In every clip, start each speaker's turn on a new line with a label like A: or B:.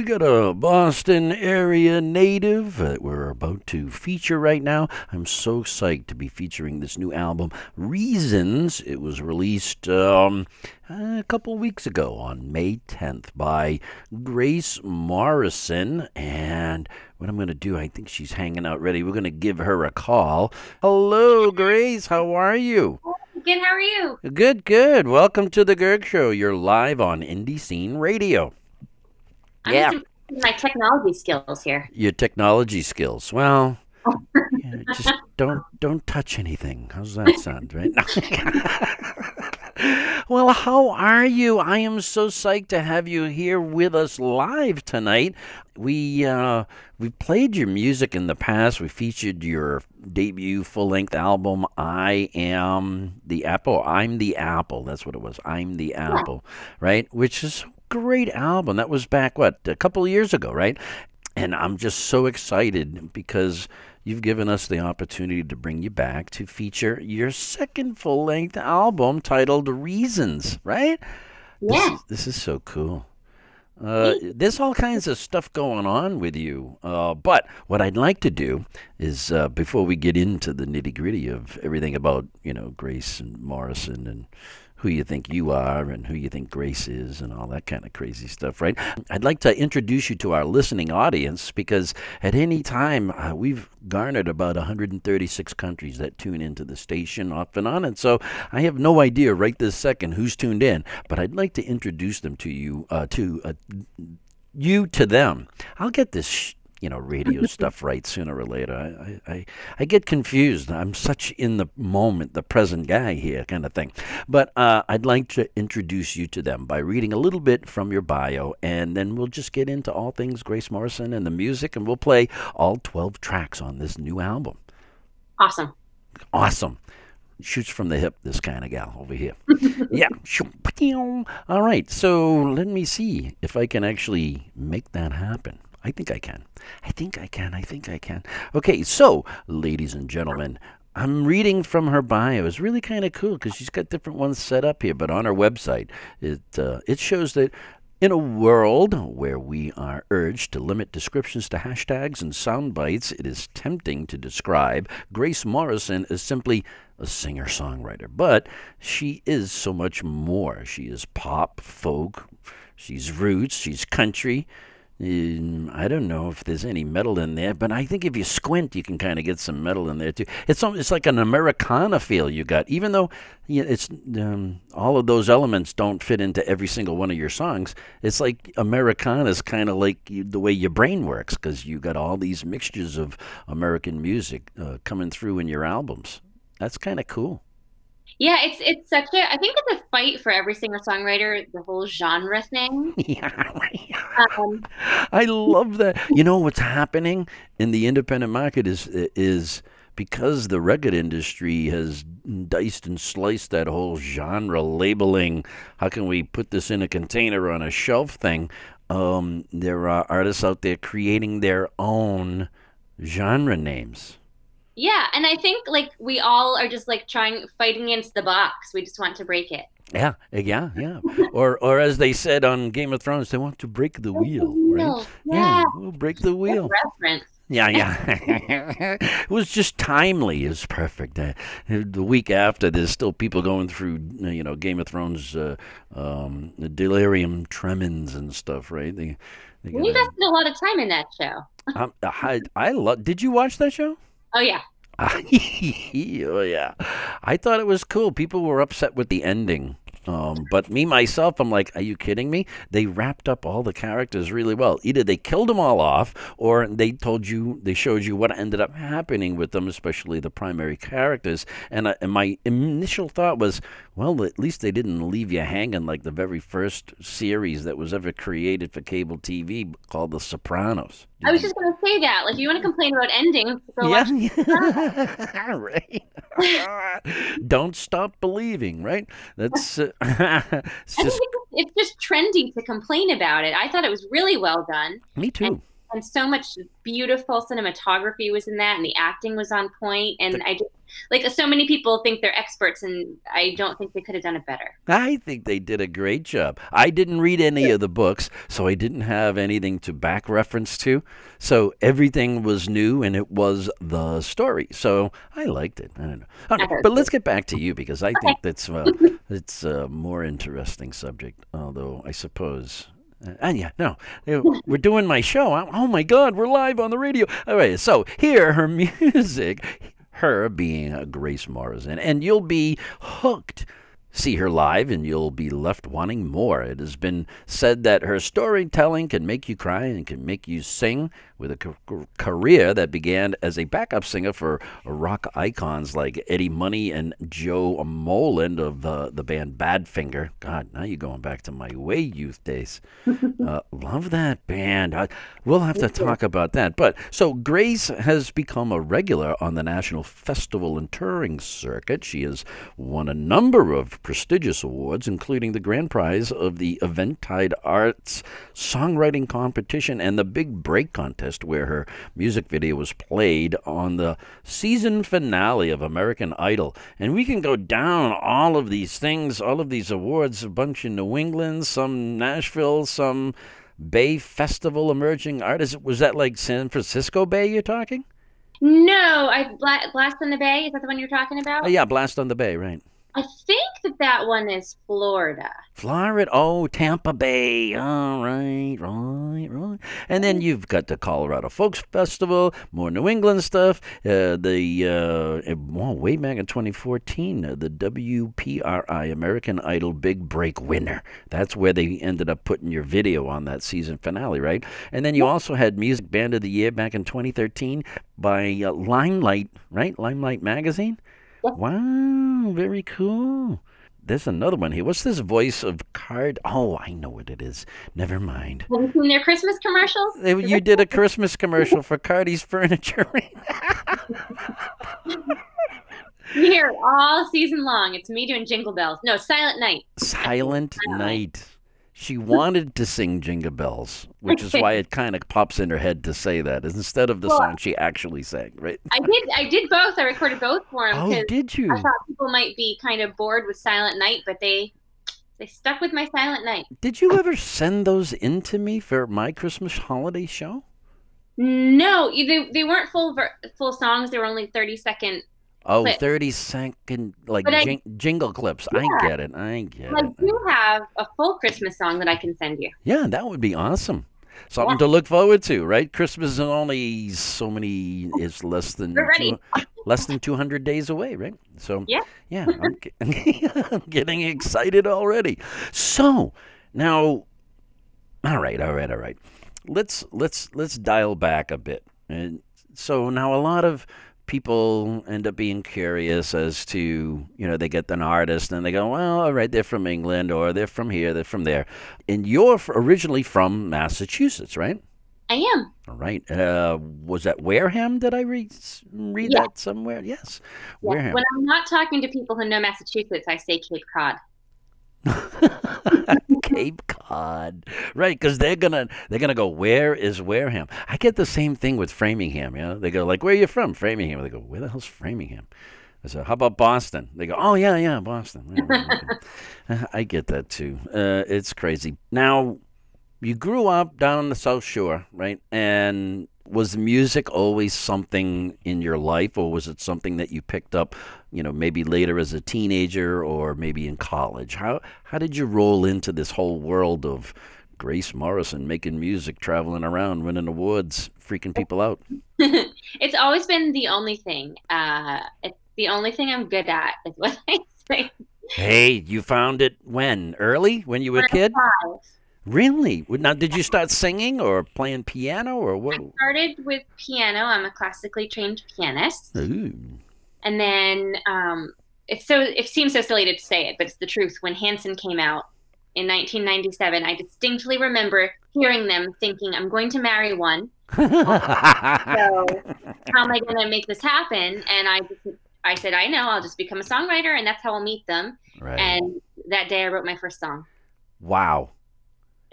A: we got a Boston area native that we're about to feature right now. I'm so psyched to be featuring this new album, Reasons. It was released um, a couple weeks ago on May 10th by Grace Morrison. And what I'm going to do, I think she's hanging out ready. We're going to give her a call. Hello, Grace. How are you?
B: Good. How are you?
A: Good, good. Welcome to the Gerg Show. You're live on Indie Scene Radio.
B: I'm
A: Yeah.
B: my technology skills here.
A: Your technology skills. Well, yeah, just don't don't touch anything. How's that sound, right? well, how are you? I am so psyched to have you here with us live tonight. We uh, we played your music in the past. We featured your debut full-length album, "I Am the Apple." I'm the Apple. That's what it was. I'm the Apple, right? Which is great album. That was back what a couple of years ago, right? And I'm just so excited because you've given us the opportunity to bring you back to feature your second full length album titled Reasons, right? This
B: Yeah.
A: is, this is so cool. Uh, there's all kinds of stuff going on with you. Uh, but what I'd like to do is, uh, before we get into the nitty gritty of everything about, you know, Grace and Morrison and who you think you are and who you think Grace is and all that kind of crazy stuff, right? I'd like to introduce you to our listening audience because at any time uh, we've garnered about 136 countries that tune into the station off and on. And so I have no idea right this second who's tuned in, but I'd like to introduce them to you, uh, to uh, you to them. I'll get this. Sh- you know, radio stuff right sooner or later. I, I, I, get confused. I'm such in the moment, the present guy here, kind of thing. But uh, I'd like to introduce you to them by reading a little bit from your bio, and then we'll just get into all things Grace Morrison and the music, and we'll play all 12 tracks on this new album.
B: Awesome.
A: Awesome. Shoots from the hip, this kind of gal over here. yeah. All right. So let me see if I can actually make that happen. I think I can. I think I can. I think I can. Okay. So, ladies and gentlemen, I'm reading from her bio. It's really kind of cool because she's got different ones set up here. But on her website, it uh, it shows that in a world where we are urged to limit descriptions to hashtags and sound bites, it is tempting to describe Grace Morrison as simply a singer songwriter. But she is so much more. She is pop, folk, she's roots, she's country. I don't know if there's any metal in there, but I think if you squint, you can kind of get some metal in there too. It's it's like an Americana feel you got, even though it's um, all of those elements don't fit into every single one of your songs. It's like Americana is kind of like you, the way your brain works because you got all these mixtures of American music uh, coming through in your albums. That's kind of cool.
B: Yeah, it's it's such a I think it's a fight for every singer songwriter, the whole genre thing.
A: yeah.
B: Um,
A: I love that. You know what's happening in the independent market is is because the record industry has diced and sliced that whole genre labeling. How can we put this in a container on a shelf thing? Um, there are artists out there creating their own genre names.
B: Yeah, and I think like we all are just like trying fighting against the box. We just want to break it.
A: Yeah, yeah, yeah. or or as they said on Game of Thrones, they want to break the wheel, right? Yeah,
B: Yeah.
A: we'll break the wheel.
B: Reference.
A: Yeah, yeah. it was just timely. It was perfect. Uh, the week after, there's still people going through, uh, you know, Game of Thrones, uh, um, delirium tremens and stuff, right? They, they
B: We
A: gotta-
B: invested a lot of time in that show.
A: um, I, I love. Did you watch that show?
B: Oh yeah.
A: oh yeah, I thought it was cool. People were upset with the ending. Um, but me myself, I'm like, are you kidding me? They wrapped up all the characters really well. Either they killed them all off, or they told you, they showed you what ended up happening with them, especially the primary characters. And, and my initial thought was, well, at least they didn't leave you hanging like the very first series that was ever created for cable TV called The Sopranos.
B: I was just gonna say that. Like, you want to complain about endings,
A: yeah, yeah. right. Don't stop believing, right? That's uh, it's just
B: it's, it's just trendy to complain about it. I thought it was really well done,
A: me too.
B: and so much beautiful cinematography was in that, and the acting was on point. And I just, like so many people think they're experts, and I don't think they could have done it better.
A: I think they did a great job. I didn't read any of the books, so I didn't have anything to back reference to. So everything was new and it was the story. So I liked it. I don't know. But let's get back to you because I think that's uh, it's a more interesting subject. Although I suppose uh, and yeah, no, we're doing my show. Oh my God, we're live on the radio. All right, so here, her music, her being Grace Morrison, and you'll be hooked. See her live and you'll be left wanting more. It has been said that her storytelling can make you cry and can make you sing with a career that began as a backup singer for rock icons like Eddie Money and Joe Molland of uh, the band Badfinger. God, now you're going back to my way youth days. uh, love that band. I, we'll have to talk about that. But so Grace has become a regular on the national festival and touring circuit. She has won a number of prestigious awards, including the grand prize of the Eventide Arts Songwriting Competition and the Big Break Contest, where her music video was played on the season finale of American Idol. And we can go down all of these things, all of these awards, a bunch in New England, some Nashville, some Bay Festival Emerging Artists. Was that like San Francisco Bay you're talking?
B: No, I Blast on the Bay. Is that the one you're talking about?
A: Oh, yeah, Blast on the Bay, right.
B: I think that that one is Florida.
A: Florida. Oh, Tampa Bay. All right, right, right. And then you've got the Colorado Folks Festival, more New England stuff. Uh, the uh, well, way back in 2014, uh, the WPRI American Idol Big Break winner. That's where they ended up putting your video on that season finale, right? And then you also had Music Band of the Year back in 2013 by uh, Limelight, right? Limelight Magazine. Wow, very cool. There's another one here. What's this voice of card? Oh, I know what it is. Never mind.
B: Have you seen their Christmas commercials?
A: You did a Christmas commercial for Cardi's Furniture.
B: you hear it all season long. It's me doing Jingle Bells. No, Silent Night.
A: Silent Night she wanted to sing Jingle Bells, which is why it kind of pops in her head to say that instead of the well, song she actually sang, right?
B: I did. I did both. I recorded both for him.
A: Oh, did you?
B: I thought people might be kind of bored with Silent Night, but they they stuck with my Silent Night.
A: Did you ever send those in to me for my Christmas holiday show?
B: No, they, they weren't full full songs. They were only thirty second
A: Oh, 30 second like jing- jingle clips. Yeah. I get it. I get it.
B: I do have a full Christmas song that I can send you.
A: Yeah, that would be awesome. Something yeah. to look forward to, right? Christmas is only so many is less than two, less than 200 days away, right? So
B: Yeah.
A: Yeah, I'm, I'm getting excited already. So, now all right, all right, all right. Let's let's let's dial back a bit. And so now a lot of people end up being curious as to, you know, they get an artist and they go, well, all right, they're from England or they're from here, they're from there. And you're originally from Massachusetts, right?
B: I am.
A: All right. Uh, was that Wareham? Did I read read yeah. that somewhere? Yes.
B: Yeah. Wareham. When I'm not talking to people who know Massachusetts, I say Cape Cod.
A: Cape Cod, right? Because they're gonna they're gonna go. Where is Wareham? I get the same thing with Framingham. You know, they go like, "Where are you from?" Framingham. They go, "Where the hell's Framingham?" I said, "How about Boston?" They go, "Oh yeah, yeah, Boston." I get that too. Uh, it's crazy. Now, you grew up down on the South Shore, right? And was music always something in your life, or was it something that you picked up, you know, maybe later as a teenager or maybe in college? How how did you roll into this whole world of Grace Morrison making music, traveling around, winning awards, freaking people out?
B: it's always been the only thing. Uh, it's the only thing I'm good at, is what I say.
A: Hey, you found it when? Early? When you were a kid?
B: Five.
A: Really? Now, did you start singing or playing piano or what?
B: I started with piano. I'm a classically trained pianist.
A: Ooh.
B: And then um, it's so it seems so silly to say it, but it's the truth. When Hanson came out in 1997, I distinctly remember hearing them thinking, "I'm going to marry one." so how am I going to make this happen? And I just, I said, I know. I'll just become a songwriter, and that's how I'll meet them.
A: Right.
B: And that day, I wrote my first song.
A: Wow.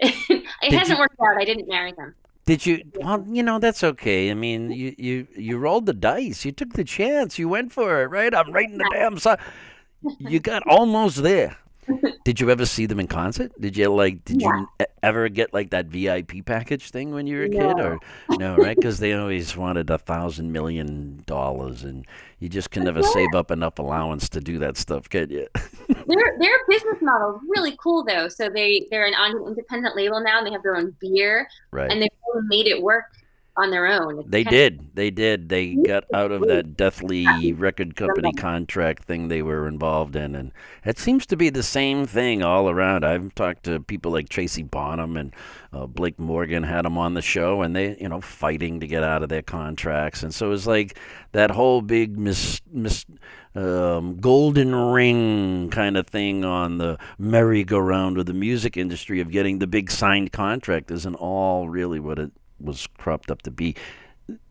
B: it Did hasn't you... worked out. I didn't marry them.
A: Did you? Well, you know that's okay. I mean, you you you rolled the dice. You took the chance. You went for it, right? I'm writing the damn song. You got almost there. Did you ever see them in concert? Did you like? Did
B: Yeah.
A: you ever get like that VIP package thing when you were a kid, or no? Right? Because they always wanted a thousand million dollars, and you just can never save up enough allowance to do that stuff, can you?
B: Their their business model is really cool though. So they they're an independent label now, and they have their own beer,
A: Right.
B: and they've really made it work on their own. It's
A: They did. They did. They got out of that deathly record company contract thing they were involved in, and it seems to be the same thing all around. I've talked to people like Tracy Bonham and uh, Blake Morgan had them on the show, and they, you know, fighting to get out of their contracts, and so it's like that whole big mis mis um, golden ring kind of thing on the merry-go-round of the music industry of getting the big signed contract isn't all really what it was cropped up to be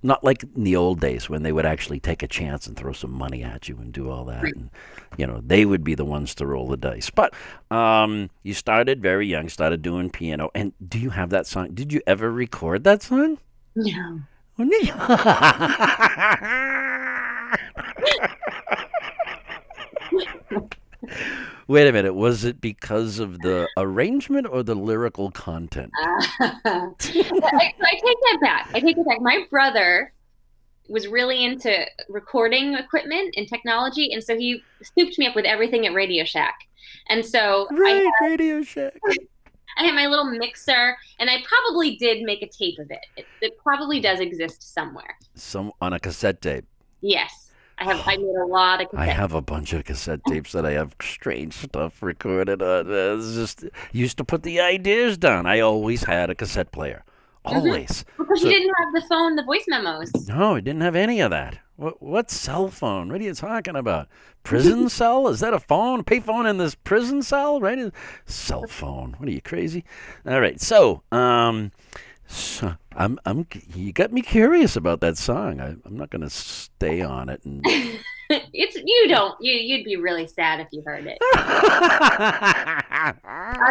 A: not like in the old days when they would actually take a chance and throw some money at you and do all that and you know they would be the ones to roll the dice but um, you started very young started doing piano and do you have that song did you ever record that song
B: No. Oh, no.
A: Wait a minute. Was it because of the arrangement or the lyrical content?
B: Uh, I, I take that back. I take it back. My brother was really into recording equipment and technology, and so he scooped me up with everything at Radio Shack. And so I
A: Right, Radio Shack.
B: I had my little mixer, and I probably did make a tape of it. It, it probably does exist somewhere.
A: Some on a cassette tape.
B: Yes, I have. I made a lot of.
A: I have a bunch of cassette tapes that I have strange stuff recorded on. Uh, it's just used to put the ideas down. I always had a cassette player. Always.
B: because
A: so-
B: you didn't have the phone, the voice memos.
A: No, I didn't have any of that. What, what cell phone? What are you talking about? Prison cell? Is that a phone? Payphone in this prison cell? Right? Cell phone. What are you crazy? All right. So, um, so I'm, I'm, you got me curious about that song. I, I'm not going to stay on it. And
B: it's you don't. You you'd be really sad if you heard it. I,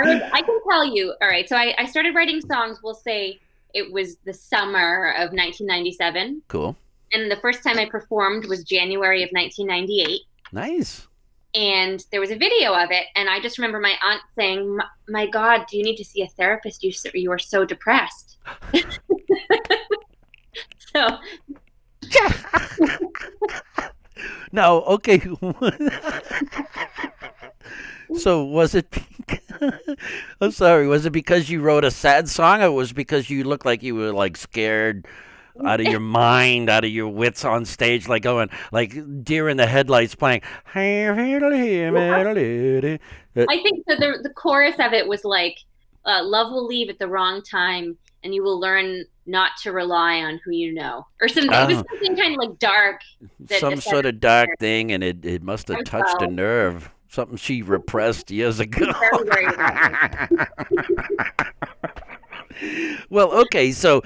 B: would, I can tell you. All right. So I, I started writing songs. We'll say it was the summer of 1997,
A: cool.
B: and the first time I performed was January of 1998.
A: Nice.
B: and there was a video of it and i just remember my aunt saying "My- my god do you need to see a therapist you you are so depressed so
A: No, okay. so was it? I'm sorry. Was it because you wrote a sad song, or was it because you looked like you were like scared out of your mind, out of your wits on stage, like going like deer in the headlights playing?
B: i think that the, the chorus of it was like uh, love will leave at the wrong time and you will learn not to rely on who you know or something ah. it was something kind of like dark
A: Some sort of dark thing, and it, it must have touched a nerve. Something she repressed years ago.
B: Very, very
A: well, okay, so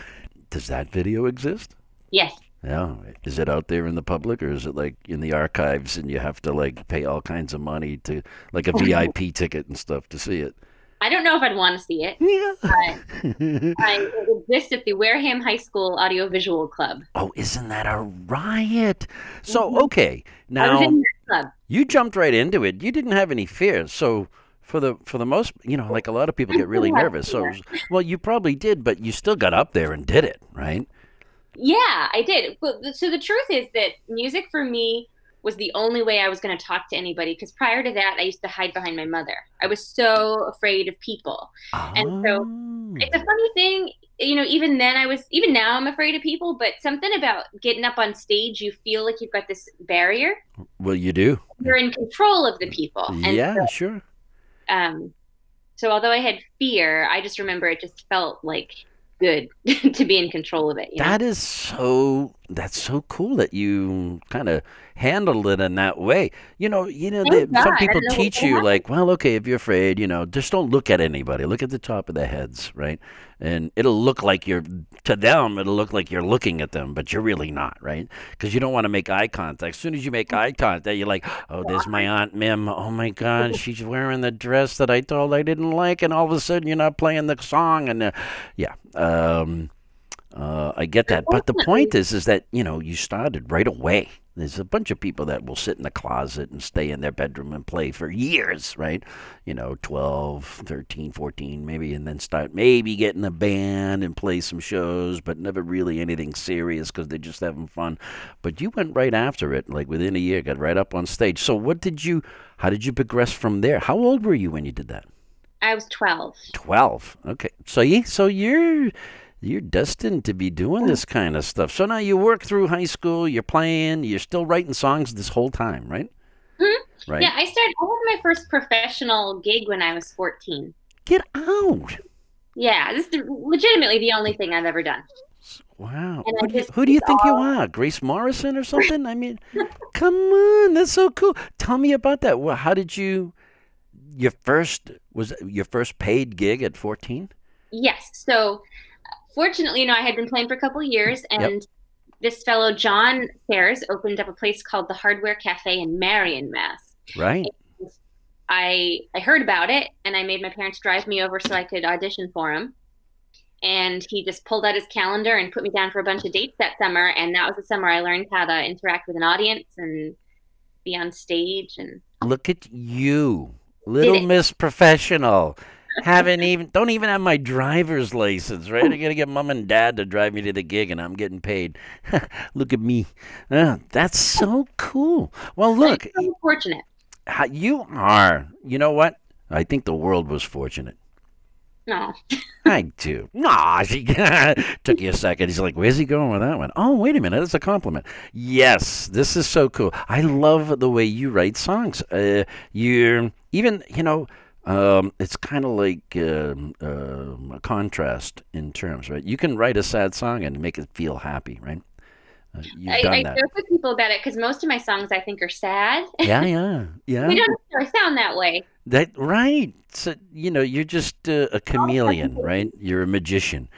A: does that video exist?
B: yes
A: Yeah. Is it out there in the public or is it like in the archives and you have to like pay all kinds of money to like a VIP ticket and stuff to see it?
B: I don't know if i'd want to see it
A: Yeah.
B: but I, it exists at the wareham high school audiovisual club
A: oh, isn't that a riot? So,
B: Mhm.
A: okay. Now,
B: in that club
A: you jumped right into it. You didn't have any fears. So, for the for the most, you know, like a lot of people get really nervous. So, well, you probably did, but you still got up there and did it, right?
B: Yeah, I did. So the truth is that music for me was the only way I was going to talk to anybody because prior to that, I used to hide behind my mother. I was so afraid of people. And so
A: Oh.
B: It's a funny thing, you know, even then I was, even now I'm afraid of people, but something about getting up on stage, you feel like you've got this barrier.
A: well, you do.
B: You're in control of the people. And
A: Yeah,
B: so,
A: sure.
B: um, so although I had fear, I just remember it just felt like good to be in control of it. You know?
A: That is so. That's so cool that you kind of handled it in that way. You know, you know, they, some people
B: didn't know what
A: teach you like, well, okay, if you're afraid, you know, just don't look at anybody. Look at the top of their heads, right? And it'll look like you're to them. It'll look like you're looking at them, but you're really not, right? Because you don't want to make eye contact. As soon as you make eye contact, you're like, oh, there's my aunt Mim. Oh my God, she's wearing the dress that I told I didn't like, and all of a sudden you're not playing the song, and uh, yeah. Um, Uh, I get that, but the point is, is that you know you started right away. There's a bunch of people that will sit in the closet and stay in their bedroom and play for years, right? You know, 12, 13, 14, maybe, and then start maybe getting a band and play some shows, but never really anything serious because they're just having fun. But you went right after it, like within a year, got right up on stage. So, what did you, how did you progress from there? How old were you when you did that?
B: I was 12.
A: 12. Okay. So, yeah, so you're you're destined to be doing this kind of stuff. So now you work through high school, you're playing, you're still writing songs this whole time, right?
B: Mm-hmm. Right. Yeah, I started. I had my first professional gig when I was 14.
A: Get out.
B: Yeah, this is legitimately the only thing I've ever done.
A: Wow. Who do, you, who do you think all... you are? Grace Morrison or something? I mean, come on, that's so cool. Tell me about that. Well, how did you? Your first was your first paid gig at 14?
B: Yes. So fortunately, you know, I had been playing for a couple years, and yep. this fellow John Sayers opened up a place called the Hardware Cafe in Marion, Mass.
A: Right.
B: And I I heard about it, and I made my parents drive me over so I could audition for him. And he just pulled out his calendar and put me down for a bunch of dates that summer. And that was the summer I learned how to interact with an audience and be on stage. And
A: look at you, little Miss Professional haven't even don't even have my driver's license, right? I gotta get mom and dad to drive me to the gig, and I'm getting paid. look at me. Uh, that's so cool. Well, look,
B: so fortunate.
A: You are. You know what? I think the world was fortunate.
B: No.
A: I do. Nah, she took you a second. He's like, where's he going with that one? Oh, wait a minute. That's a compliment. Yes, this is so cool. I love the way you write songs. Uh, you're even, you know, um, it's kind of like uh, uh, a contrast in terms, right? You can write a sad song and make it feel happy, right?
B: Uh, I, I joke with people about it because most of my songs I think are sad.
A: Yeah, yeah, yeah.
B: they don't necessarily sound that way.
A: That right. So you know, you're just a chameleon, right? You're a magician.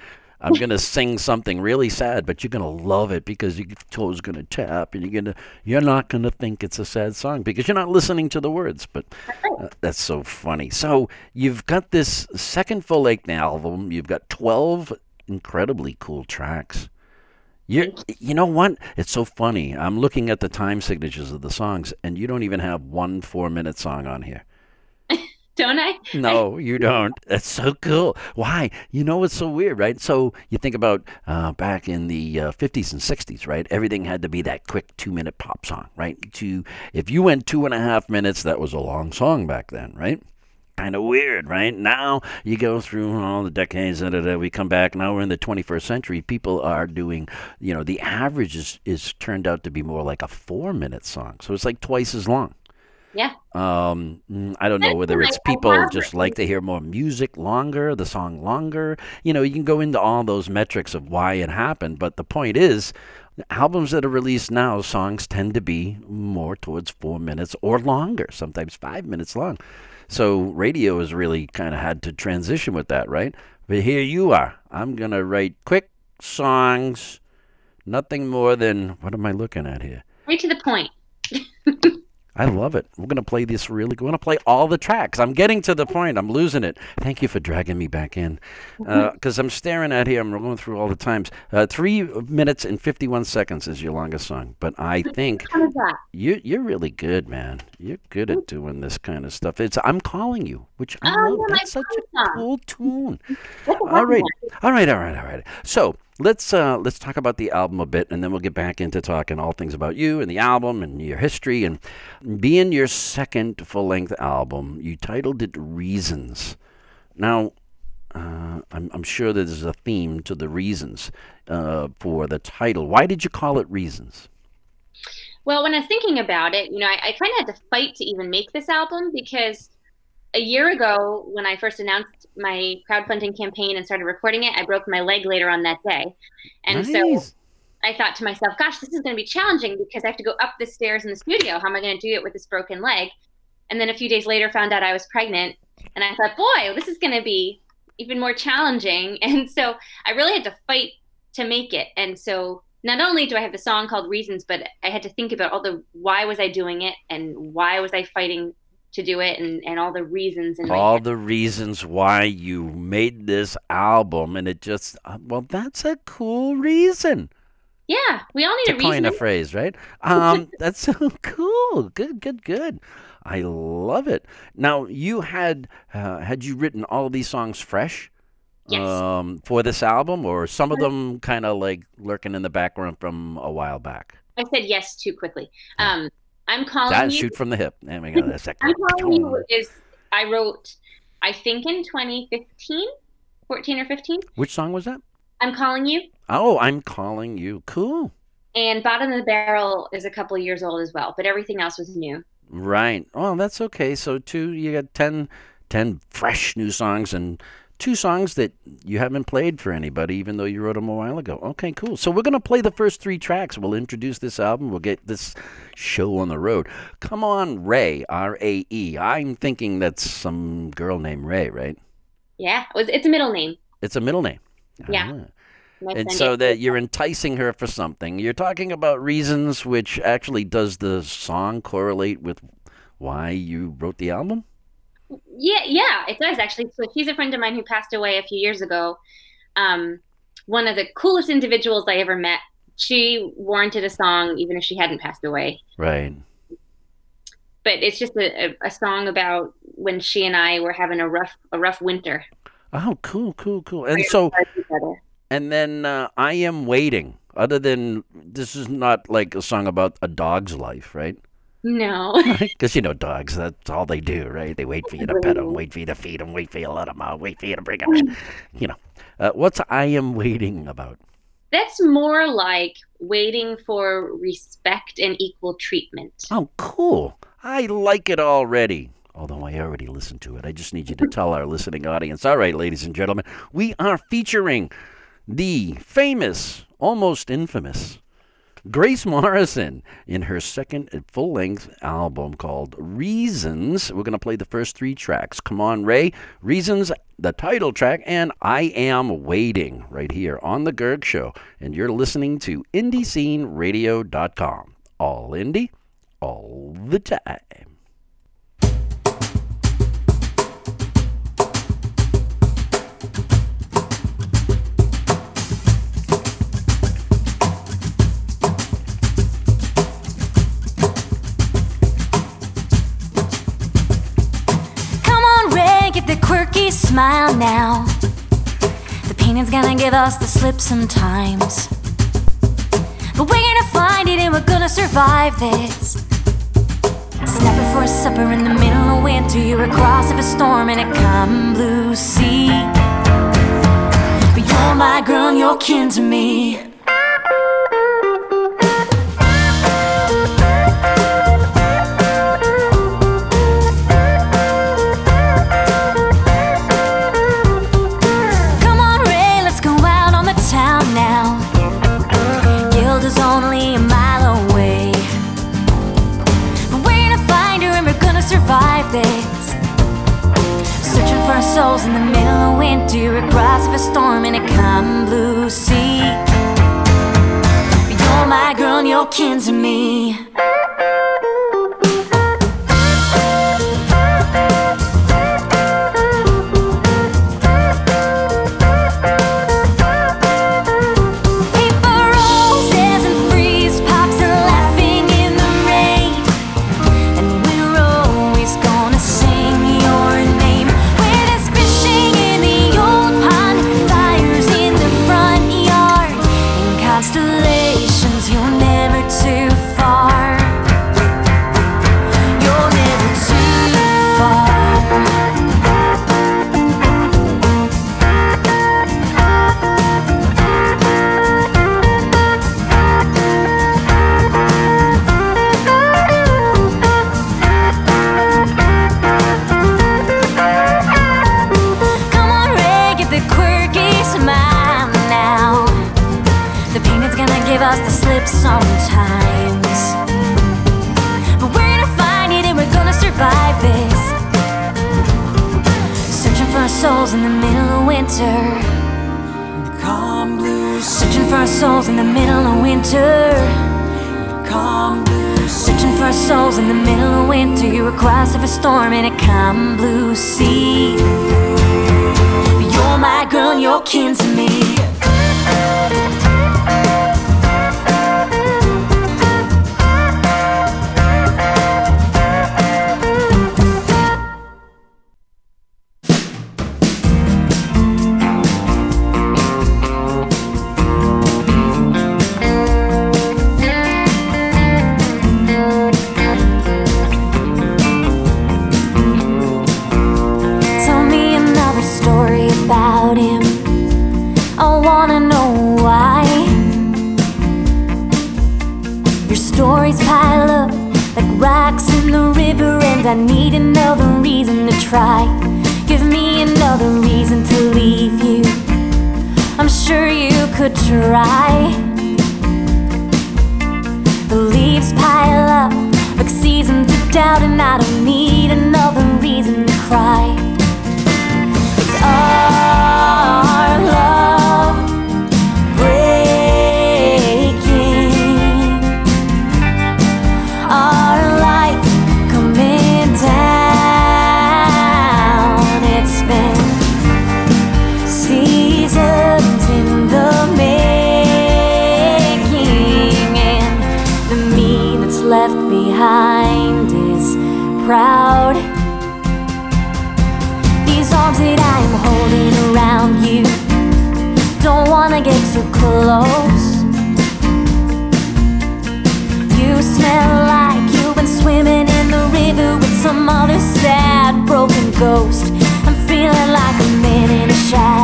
A: I'm gonna sing something really sad, but you're gonna love it because your toe's gonna tap, and you're gonna you're not gonna think it's a sad song because you're not listening to the words. But uh, that's so funny. So you've got this second full length album. You've got 12 incredibly cool tracks. You you know what? It's so funny. I'm looking at the time signatures of the songs, and you don't even have one four minute song on here
B: don't I?
A: No, you don't. That's so cool. Why? You know what's so weird, right? So you think about uh, back in the uh, 50s and 60s, right? Everything had to be that quick two minute pop song, right? To if you went two and a half minutes, that was a long song back then, right? Kind of weird, right? Now you go through all the decades, da, we come back. Now we're in the 21st century. People are doing, you know, the average is, is turned out to be more like a four minute song. So it's like twice as long.
B: Yeah.
A: Um, mm, I don't know whether it's people just like to hear more music longer, the song longer. You know, you can go into all those metrics of why it happened, but the point is, albums that are released now, songs tend to be more towards four minutes or longer, sometimes five minutes long. So radio has really kind of had to transition with that, right? But here you are. I'm gonna write quick songs, nothing more than what am I looking at here?
B: Right to the point.
A: I love it. We're going to play this really. We're going to play all the tracks. I'm getting to the point. I'm losing it. Thank you for dragging me back in. Because uh, I'm staring at here. I'm going through all the times. Uh, three minutes and 51 seconds is your longest song. But I think you, you're really good, man. You're good at doing this kind of stuff. It's I'm Calling You, which I oh, love. That's such a cool tune. all right. All right. All right. All right. So let's uh, let's talk about the album a bit, and then we'll get back into talking all things about you and the album and your history. And being your second full length album, you titled it Reasons. Now, uh, I'm, I'm, sure there's a theme to the reasons uh, for the title. Why did you call it Reasons?
B: Well, when I was thinking about it, you know, I, I kind of had to fight to even make this album because a year ago, when I first announced my crowdfunding campaign and started recording it, I broke my leg later on that day. And nice. so I thought to myself, gosh, this is going to be challenging because I have to go up the stairs in the studio. How am I going to do it with this broken leg? And then a few days later, found out I was pregnant. And I thought, boy, this is going to be even more challenging. And so I really had to fight to make it. And so not only do I have the song called Reasons, but I had to think about all the why was I doing it and why was I fighting to do it and, and all the reasons and
A: all the reasons why you made this album and it just uh, well that's a cool reason.
B: Yeah we all need
A: to
B: a reason.
A: coin a phrase right? Um that's so cool. Good good good. I love it. Now you had uh, had you written all of these songs fresh
B: Yes.
A: um for this album or some of them kind of like lurking in the background from a while back?
B: I said yes too quickly. Um i'm calling
A: that
B: you
A: shoot from the hip there we go that's that
B: I'm calling you is I wrote I think in 2015, 14 or 15.
A: which song was that
B: I'm calling you,
A: oh i'm calling you cool
B: and Bottom of the Barrel is a couple of years old as well, but everything else was new.
A: Right. Well, that's okay. So two, you got 10, 10 fresh new songs and two songs that you haven't played for anybody, even though you wrote them a while ago. Okay, cool. So we're gonna play the first three tracks. We'll introduce this album. We'll get this show on the road. Come on, Ray. R A E. I'm thinking that's some girl named Ray, right?
B: Yeah, it's a middle name.
A: It's a middle name.
B: Yeah.
A: Ah. And so that you're enticing her for something. You're talking about reasons which actually does the song correlate with why you wrote the album?
B: Yeah, yeah, it does actually. So she's a friend of mine who passed away a few years ago. Um, one of the coolest individuals I ever met. She warranted a song even if she hadn't passed away.
A: Right.
B: But it's just a, a, song about when she and I were having a rough a rough winter.
A: Oh, cool, cool, cool. And so, and then uh, I am waiting. Other than this is not like a song about a dog's life, right?
B: No.
A: Because you know dogs, that's all they do, right? They wait for you to pet them, wait for you to feed them, wait for you to let them out, wait for you to bring them in. You know, uh, what's I am waiting about?
B: That's more like waiting for respect and equal treatment.
A: Oh, cool. I like it already. Although I already listened to it. I just need you to tell our listening audience. All right, ladies and gentlemen, we are featuring the famous, almost infamous Grace Morrison in her second full length album called Reasons. We're going to play the first three tracks. Come on, Ray. Reasons, the title track, and I Am Waiting right here on The Gerg Show. And you're listening to IndieSceneRadio.com. All indie, all the time.
C: Smile now. The pain is gonna give us the slip sometimes. But we're gonna find it and we're gonna survive this. Snapping for a supper in the middle of winter. You're across of a storm in a calm blue sea. But you're my girl you're kin to me. Souls in the middle of winter, across of a storm in a calm blue sea. You're my girl and you're kin to me.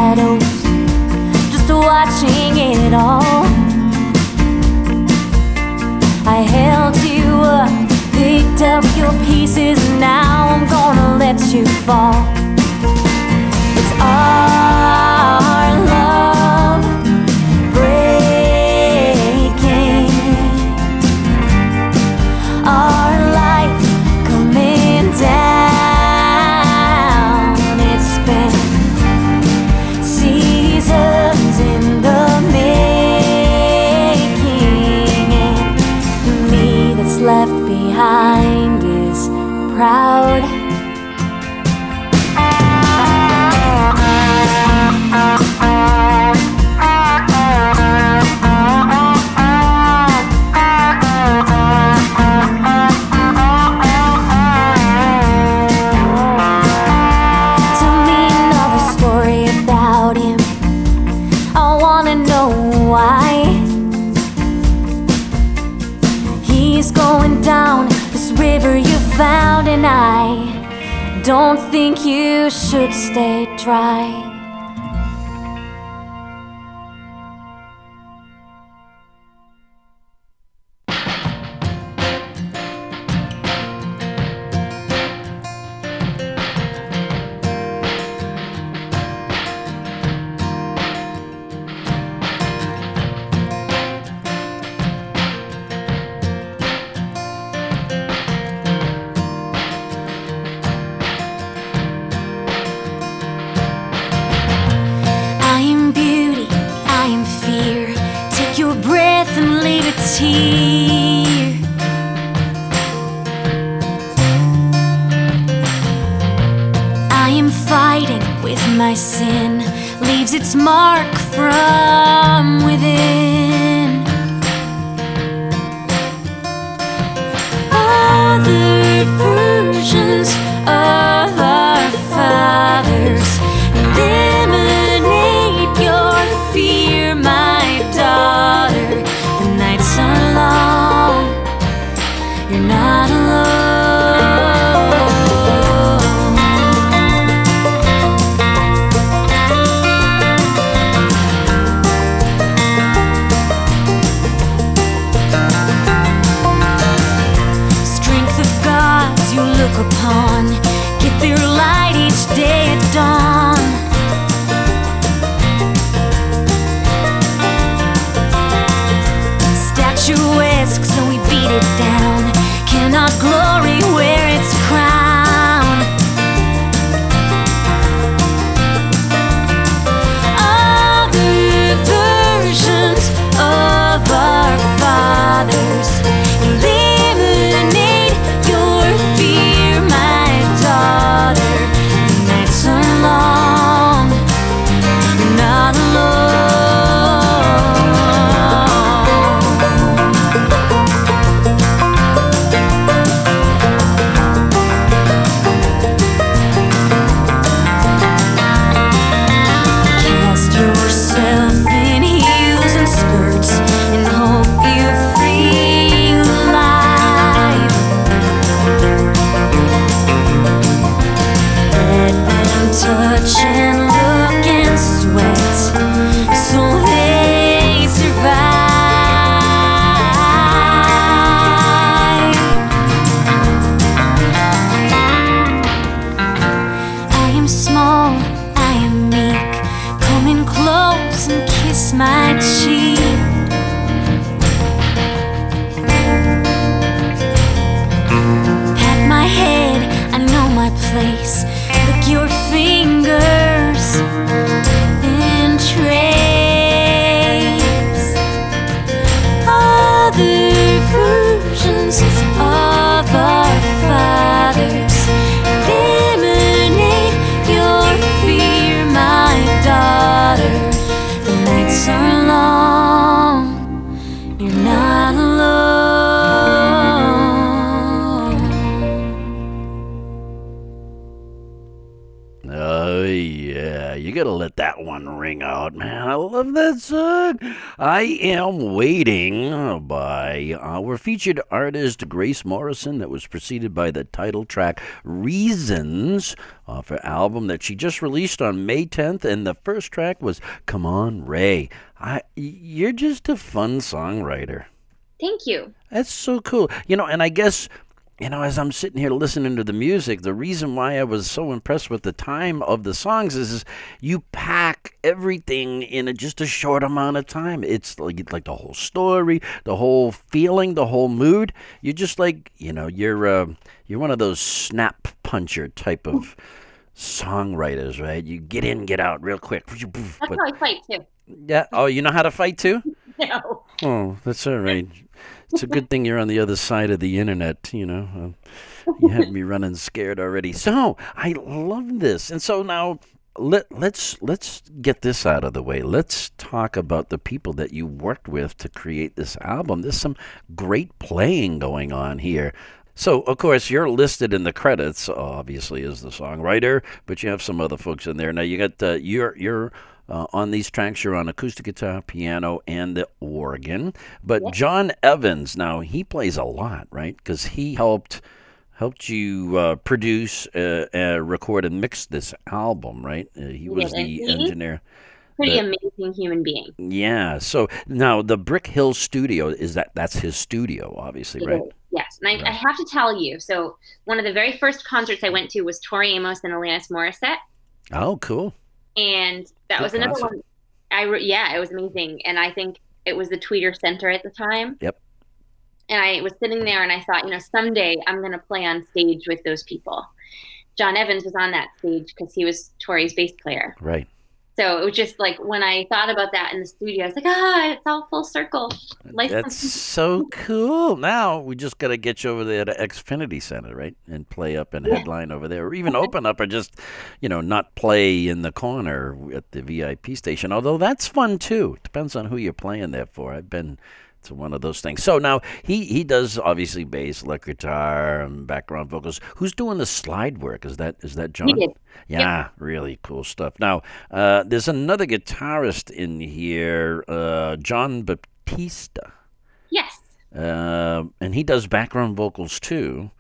C: shadows, just watching it all. I held you up, picked up your pieces, and now I'm gonna let you fall. It's
A: all. Artist Grace Morrison. That was preceded by the title track "Reasons" off her album that she just released on May 10th, and the first track was "Come On Ray." I, you're just a fun songwriter.
B: Thank you.
A: That's so cool. You know, and I guess, you know, as I'm sitting here listening to the music, the reason why I was so impressed with the time of the songs is, is you pack everything in a, just a short amount of time. It's like like the whole story, the whole feeling, the whole mood. You're just like, you know, you're uh, you're one of those snap puncher type of songwriters, right? You get in, get out real quick.
B: That's
A: But
B: how I fight too.
A: yeah, oh, you know how to fight too?
B: No.
A: Oh, that's all right. It's a good thing you're on the other side of the internet, you know. Uh, you had me running scared already. So, I love this. And so now let let's let's get this out of the way. Let's talk about the people that you worked with to create this album. There's some great playing going on here. So, of course, you're listed in the credits, obviously, as the songwriter, but you have some other folks in there. Now, you got uh, you're uh, on these tracks. You're on acoustic guitar, piano, and the organ. But John Evans, now he plays a lot, right? Because he helped helped you uh, produce, uh, uh, record, and mix this album, right? Uh, he was
B: and
A: the
B: he-
A: engineer.
B: Pretty
A: The-
B: amazing human being.
A: Yeah. So now the Brick Hill Studio is that that's his studio, obviously,
B: It
A: right?
B: is, Yes, and I, I have to tell you. So one of the very first concerts I went to was Tori Amos and Alanis Morissette,
A: Oh, cool.
B: And that
A: Good
B: was another one. I re- yeah, it was amazing, and I think it was the Tweeter Center at the time.
A: Yep.
B: And I was sitting there, and I thought, you know, someday I'm going to play on stage with those people. John Evans was on that stage because he was Tori's bass player.
A: Right.
B: So it was just like when I thought about that in the studio, I was like, ah, it's all full circle. Life
A: That's so cool. Now we just got to get you over there to Xfinity Center, right? And play up and headline over there, or even open up, or just, you know, not play in the corner at the VIP station. Although that's fun too. Depends on who you're playing there for. I've been to one of those things. So now he he does obviously bass, electric guitar, and background vocals. Who's doing the slide work? Is that is that John? Yeah, really cool stuff. Now, uh, there's another guitarist in here, uh, John Baptista.
B: Yes.
A: Uh, and he does background vocals too.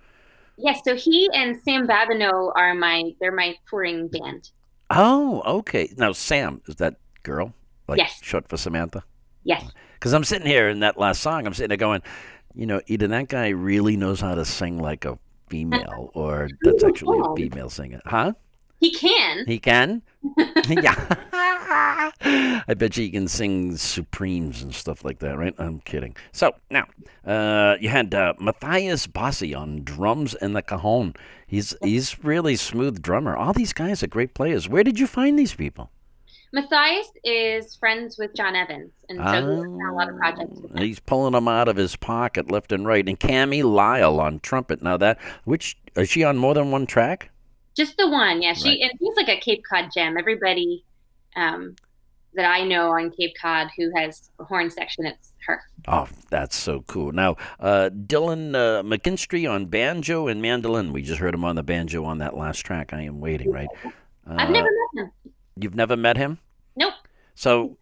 B: Yes, so he and Sam Babineau are my they're my touring band.
A: Oh, okay. Now, Sam, is that girl? Like
B: Yes.
A: short for Samantha?
B: Yes.
A: Because I'm sitting here in that last song, I'm sitting there going, you know, either that guy really knows how to sing like a female or that's actually a female singer. Huh?
B: He can.
A: He can? yeah. I bet you he can sing Supremes and stuff like that, right? I'm kidding. So, now, uh, you had uh, Matthias Bossi on drums and the cajon. He's he's really smooth drummer. All these guys are great players. Where did you find these people?
B: Matthias is friends with John Evans, and so he works on a lot of projects
A: Oh. He's pulling them out of his pocket left and right. And Cammy Lyle on trumpet. Now that which is she on more than one track?
B: Just the one, yeah. She
A: Right.
B: and he's like a Cape Cod gem. Everybody um, that I know on Cape Cod who has a horn section, it's her.
A: Oh, that's so cool. Now, uh, Dylan uh, McKinstry on banjo and mandolin. We just heard him on the banjo on that last track. I am waiting, right? Uh,
B: I've never met him.
A: You've never met him?
B: Nope.
A: So,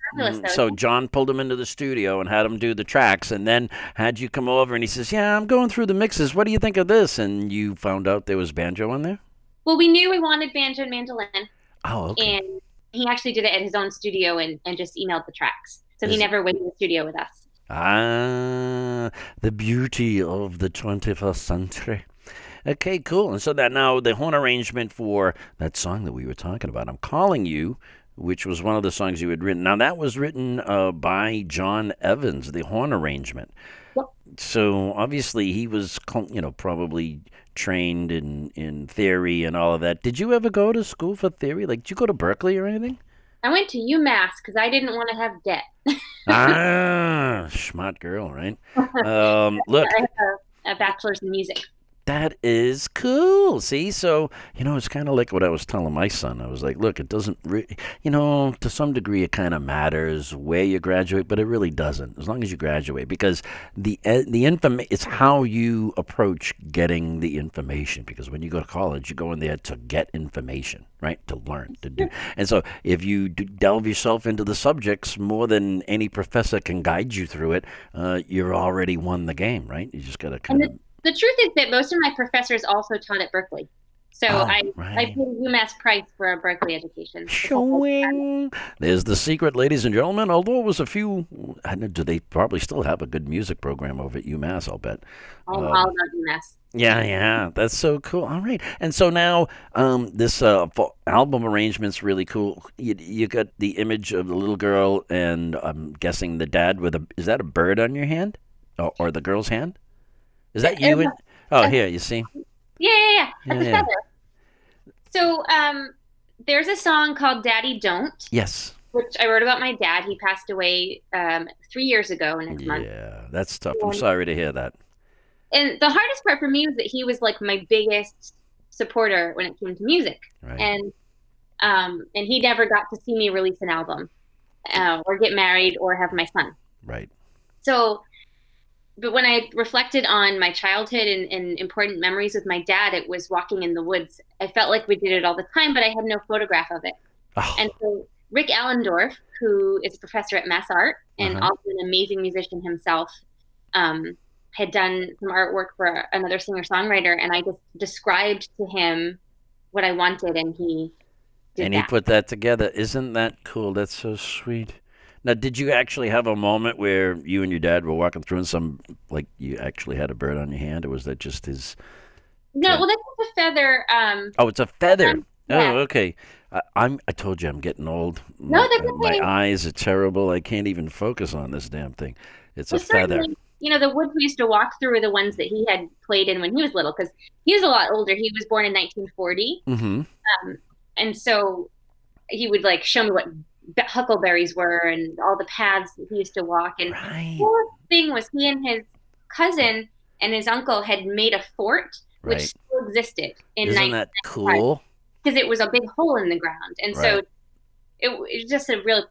A: so John pulled him into the studio and had him do the tracks, and then had you come over and he says, "Yeah, I'm going through the mixes. What do you think of this?" And you found out there was banjo on there.
B: Well, we knew we wanted banjo and mandolin,
A: Oh, okay.
B: and he actually did it at his own studio and, and just emailed the tracks. So he never went to the studio with us.
A: Ah, the beauty of the 21st century. Okay, cool. And so that now the horn arrangement for that song that we were talking about, I'm calling you which was one of the songs you had written. Now that was written uh, by John Evans, the horn arrangement.
B: Yep.
A: So obviously he was, you know, probably trained in in theory and all of that. Did you ever go to school for theory? Like, did you go to Berklee or anything?
B: I went to UMass because I didn't want to have debt.
A: ah, smart girl, right? Um, look,
B: I have a, a bachelor's in music.
A: That is cool. See, so you know, it's kind of like what I was telling my son. I was like, look, it doesn't, re- you know, to some degree, it kind of matters where you graduate, but it really doesn't. As long as you graduate, because the the inform it's how you approach getting the information. Because when you go to college, you go in there to get information, right? To learn, to do. And so, if you delve yourself into the subjects more than any professor can guide you through it, uh, you're already won the game, right? You just got to kind of.
B: The truth is that most of my professors also taught at Berklee. So
A: Oh,
B: I, I paid a UMass price for a Berklee education. this whole time.
A: Showing. There's the secret, ladies and gentlemen. Although it was a few, I know, do they probably still have a good music program over at UMass? I'll bet.
B: All,
A: Um,
B: all about UMass.
A: Yeah, yeah, that's so cool. All right, and so now um, this uh, album arrangement's really cool. You, you got the image of the little girl, and I'm guessing the dad with a is that a bird on your hand, or, or the girl's hand? Is that you? In, oh, here you see.
B: Yeah, yeah, yeah. That's
A: Yeah,
B: a
A: yeah.
B: So um, there's a song called Daddy Don't,
A: Yes.
B: which I wrote about my dad. He passed away um, three years ago next month.
A: Yeah, that's tough. I'm sorry to hear that.
B: And the hardest part for me was that he was like my biggest supporter when it came to music.
A: Right.
B: and um, and he never got to see me release an album uh, or get married or have my son.
A: right.
B: So, but when I reflected on my childhood and, and important memories with my dad, it was walking in the woods. I felt like we did it all the time, but I had no photograph of it.
A: Oh,
B: And so Rick Allendorf, who is a professor at Mass Art and
A: Uh-huh.
B: also an amazing musician himself, um, had done some artwork for another singer songwriter, and I just described to him what I wanted, and he did
A: and he put that together. Isn't that cool? That's so sweet. Now, did you actually have a moment where you and your dad were walking through and some, like, you actually had a bird on your hand, or was that just his?
B: No,
A: Yeah.
B: well, that's a feather. Um,
A: Oh, it's a feather.
B: Um, yeah.
A: Oh, okay. I, I'm. I told you I'm getting old.
B: No,
A: my,
B: that's
A: my eyes are terrible. I can't even focus on this damn thing. It's a feather.
B: you know, the woods we used to walk through were the ones that he had played in when he was little, because he was a lot older. He was born in 1940,
A: Mm-hmm.
B: and so he would like show me what huckleberries were and all the paths that he used to walk. And the
A: Right.
B: coolest thing was he and his cousin and his uncle had made a fort, which
A: Right.
B: still existed in
A: Isn't that cool?
B: because it was a big hole in the ground, and so it, it was just a real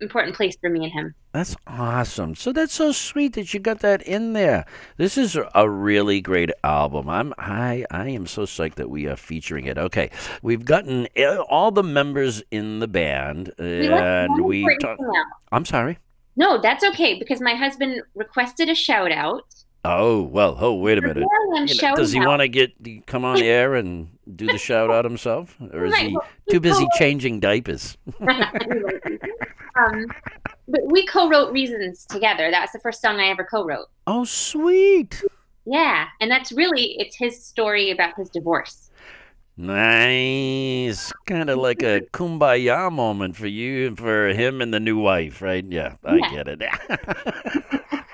B: important place for me and him.
A: That's awesome. So that's so sweet that you got that in there. This is a really great album. I'm I I am so psyched that we are featuring it. Okay, we've gotten uh, all the members in the band, and we.
B: important
A: talk- I'm sorry.
B: No, that's okay because my husband requested a shout out.
A: Oh well. Oh wait a minute.
B: Am
A: You know, does he want to get come on air and do the shout out himself, or is he too busy changing diapers?
B: um, but we co-wrote "Reasons" together. That's the first song I ever co-wrote.
A: Oh sweet.
B: Yeah, and that's really it's his story about his divorce.
A: Nice. Kind of like a kumbaya moment for you and for him and the new wife, right? Yeah, I
B: Yeah.
A: get it.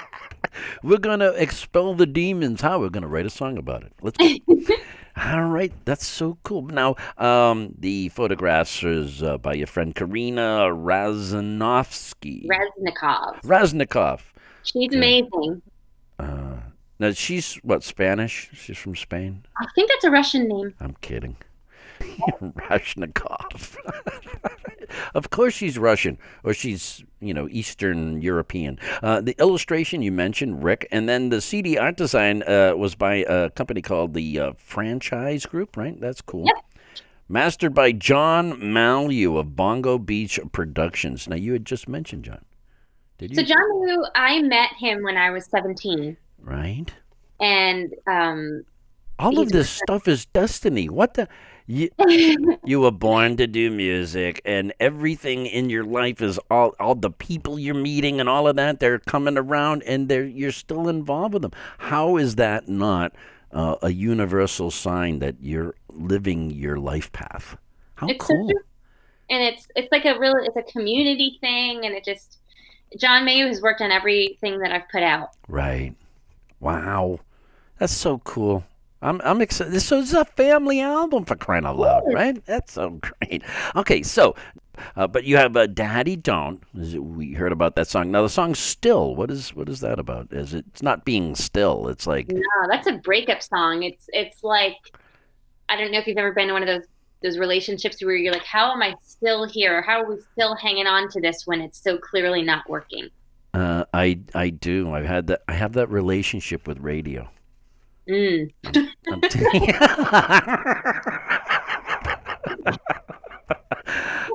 A: We're going to expel the demons. How? We're going to write a song about it. Let's. All right. That's so cool. Now, um, the photographs is uh, by your friend Karina Razanovsky.
B: Reznikov.
A: Raznikov.
B: She's amazing.
A: Uh, now, she's what, Spanish? She's from Spain?
B: I think that's a Russian name.
A: I'm kidding. Rashnikov. of course she's Russian, or she's, you know, Eastern European. Uh, the illustration you mentioned, Rick, and then the CD art design uh, was by a company called the uh, Franchise Group, right? That's cool.
B: Yep.
A: Mastered by John Mallew of Bongo Beach Productions. Now, you had just mentioned John. Did you?
B: So John Liu, I met him when I was 17,
A: right?
B: and um,
A: All of this stuff is destiny. What the? You, you were born to do music and everything in your life is all all the people you're meeting and all of that they're coming around and they're you're still involved with them how is that not uh, a universal sign that you're living your life path how
B: It's
A: cool
B: and it's it's like a real it's a community thing, and it just John Mayu has worked on everything that I've put out.
A: Right. Wow. That's so cool. I'm I'm excited. So it's a family album for crying out loud, right? That's so great. Okay, so, uh, but you have uh, "Daddy Don't." Is it- We heard about that song. Now the song "Still." What is what is that about? Is it? It's not being still. It's like
B: No, that's a breakup song. It's it's like I don't know if you've ever been in one of those those relationships where you're like, how am I still here? How are we still hanging on to this when it's so clearly not working?
A: uh, I I do. I've had that. I have that relationship with radio.
B: Mm.
A: I'm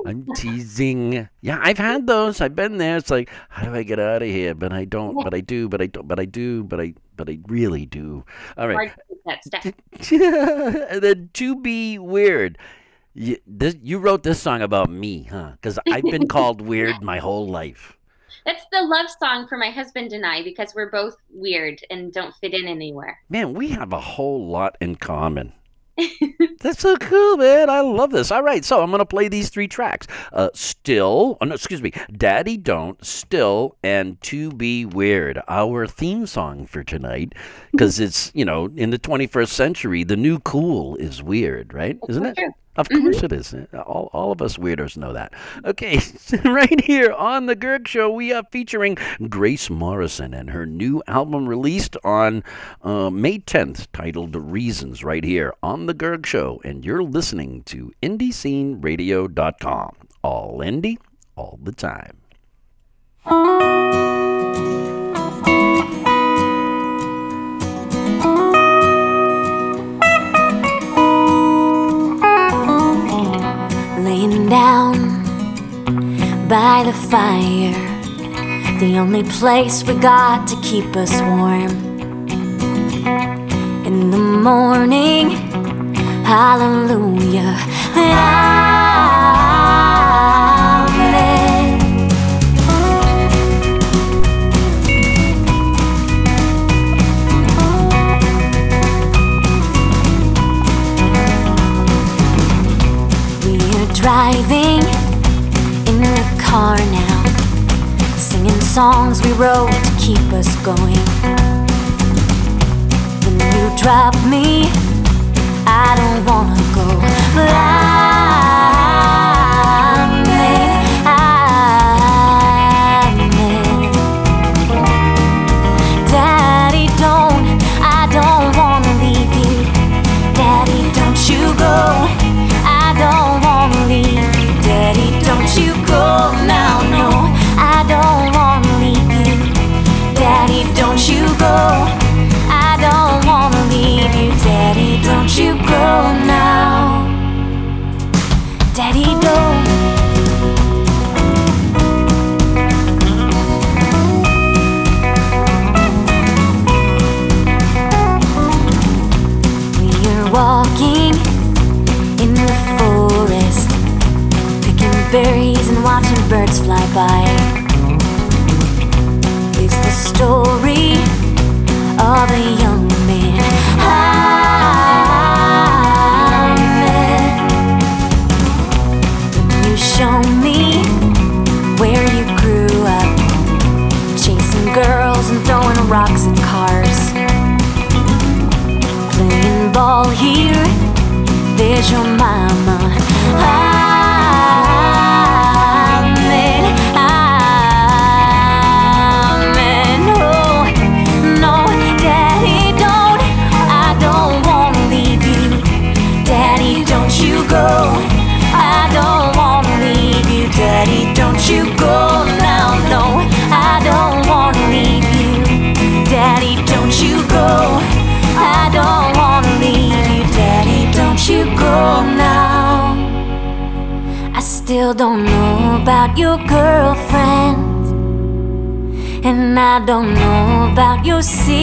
A: I'm teasing. Yeah, I've had those. I've been there. It's like, how do I get out of here? But I don't. But I do. But I don't. But I do. But I. But I really do. All right.
B: That
A: and then to be weird. You, this, you wrote this song about me, huh? Because I've been called weird my whole life.
B: That's the love song for my husband and I because we're both weird and don't fit in anywhere.
A: Man, we have a whole lot in common. That's so cool, man. I love this. All right, so I'm going to play these three tracks. Uh, Still, oh, no, excuse me, Daddy Don't, Still, and To Be Weird, our theme song for tonight. Because it's, you know, in the 21st century, the new cool is weird, right? Isn't it? Of course it is. All, all of us weirdos know that. Okay, right here on The Gerg Show, we are featuring Grace Morrison and her new album released on uh, May 10th titled Reasons, right here on The Gerg Show. And you're listening to IndieSceneRadio.com. All indie, all the time.
C: Down by the fire. The only place we got to keep us warm. In the morning, hallelujah. Driving in the car now, singing songs we wrote to keep us going. When you drop me, I don't wanna go. But I'm by. About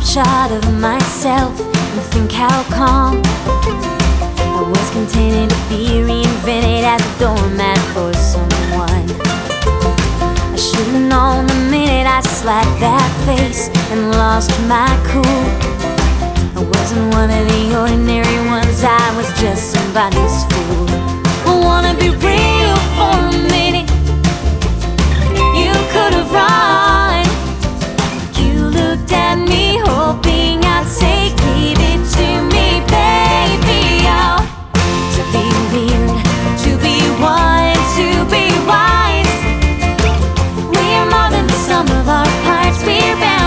C: snapshot of myself and think how calm I was content to be reinvented as a doormat for someone. I should've known the minute I slapped that face and lost my cool. I wasn't one of the ordinary ones, I was just somebody's fool. I wanna be real for a minute. You could've run. to be one, to be wise. We are more than the sum of our parts. We're bound.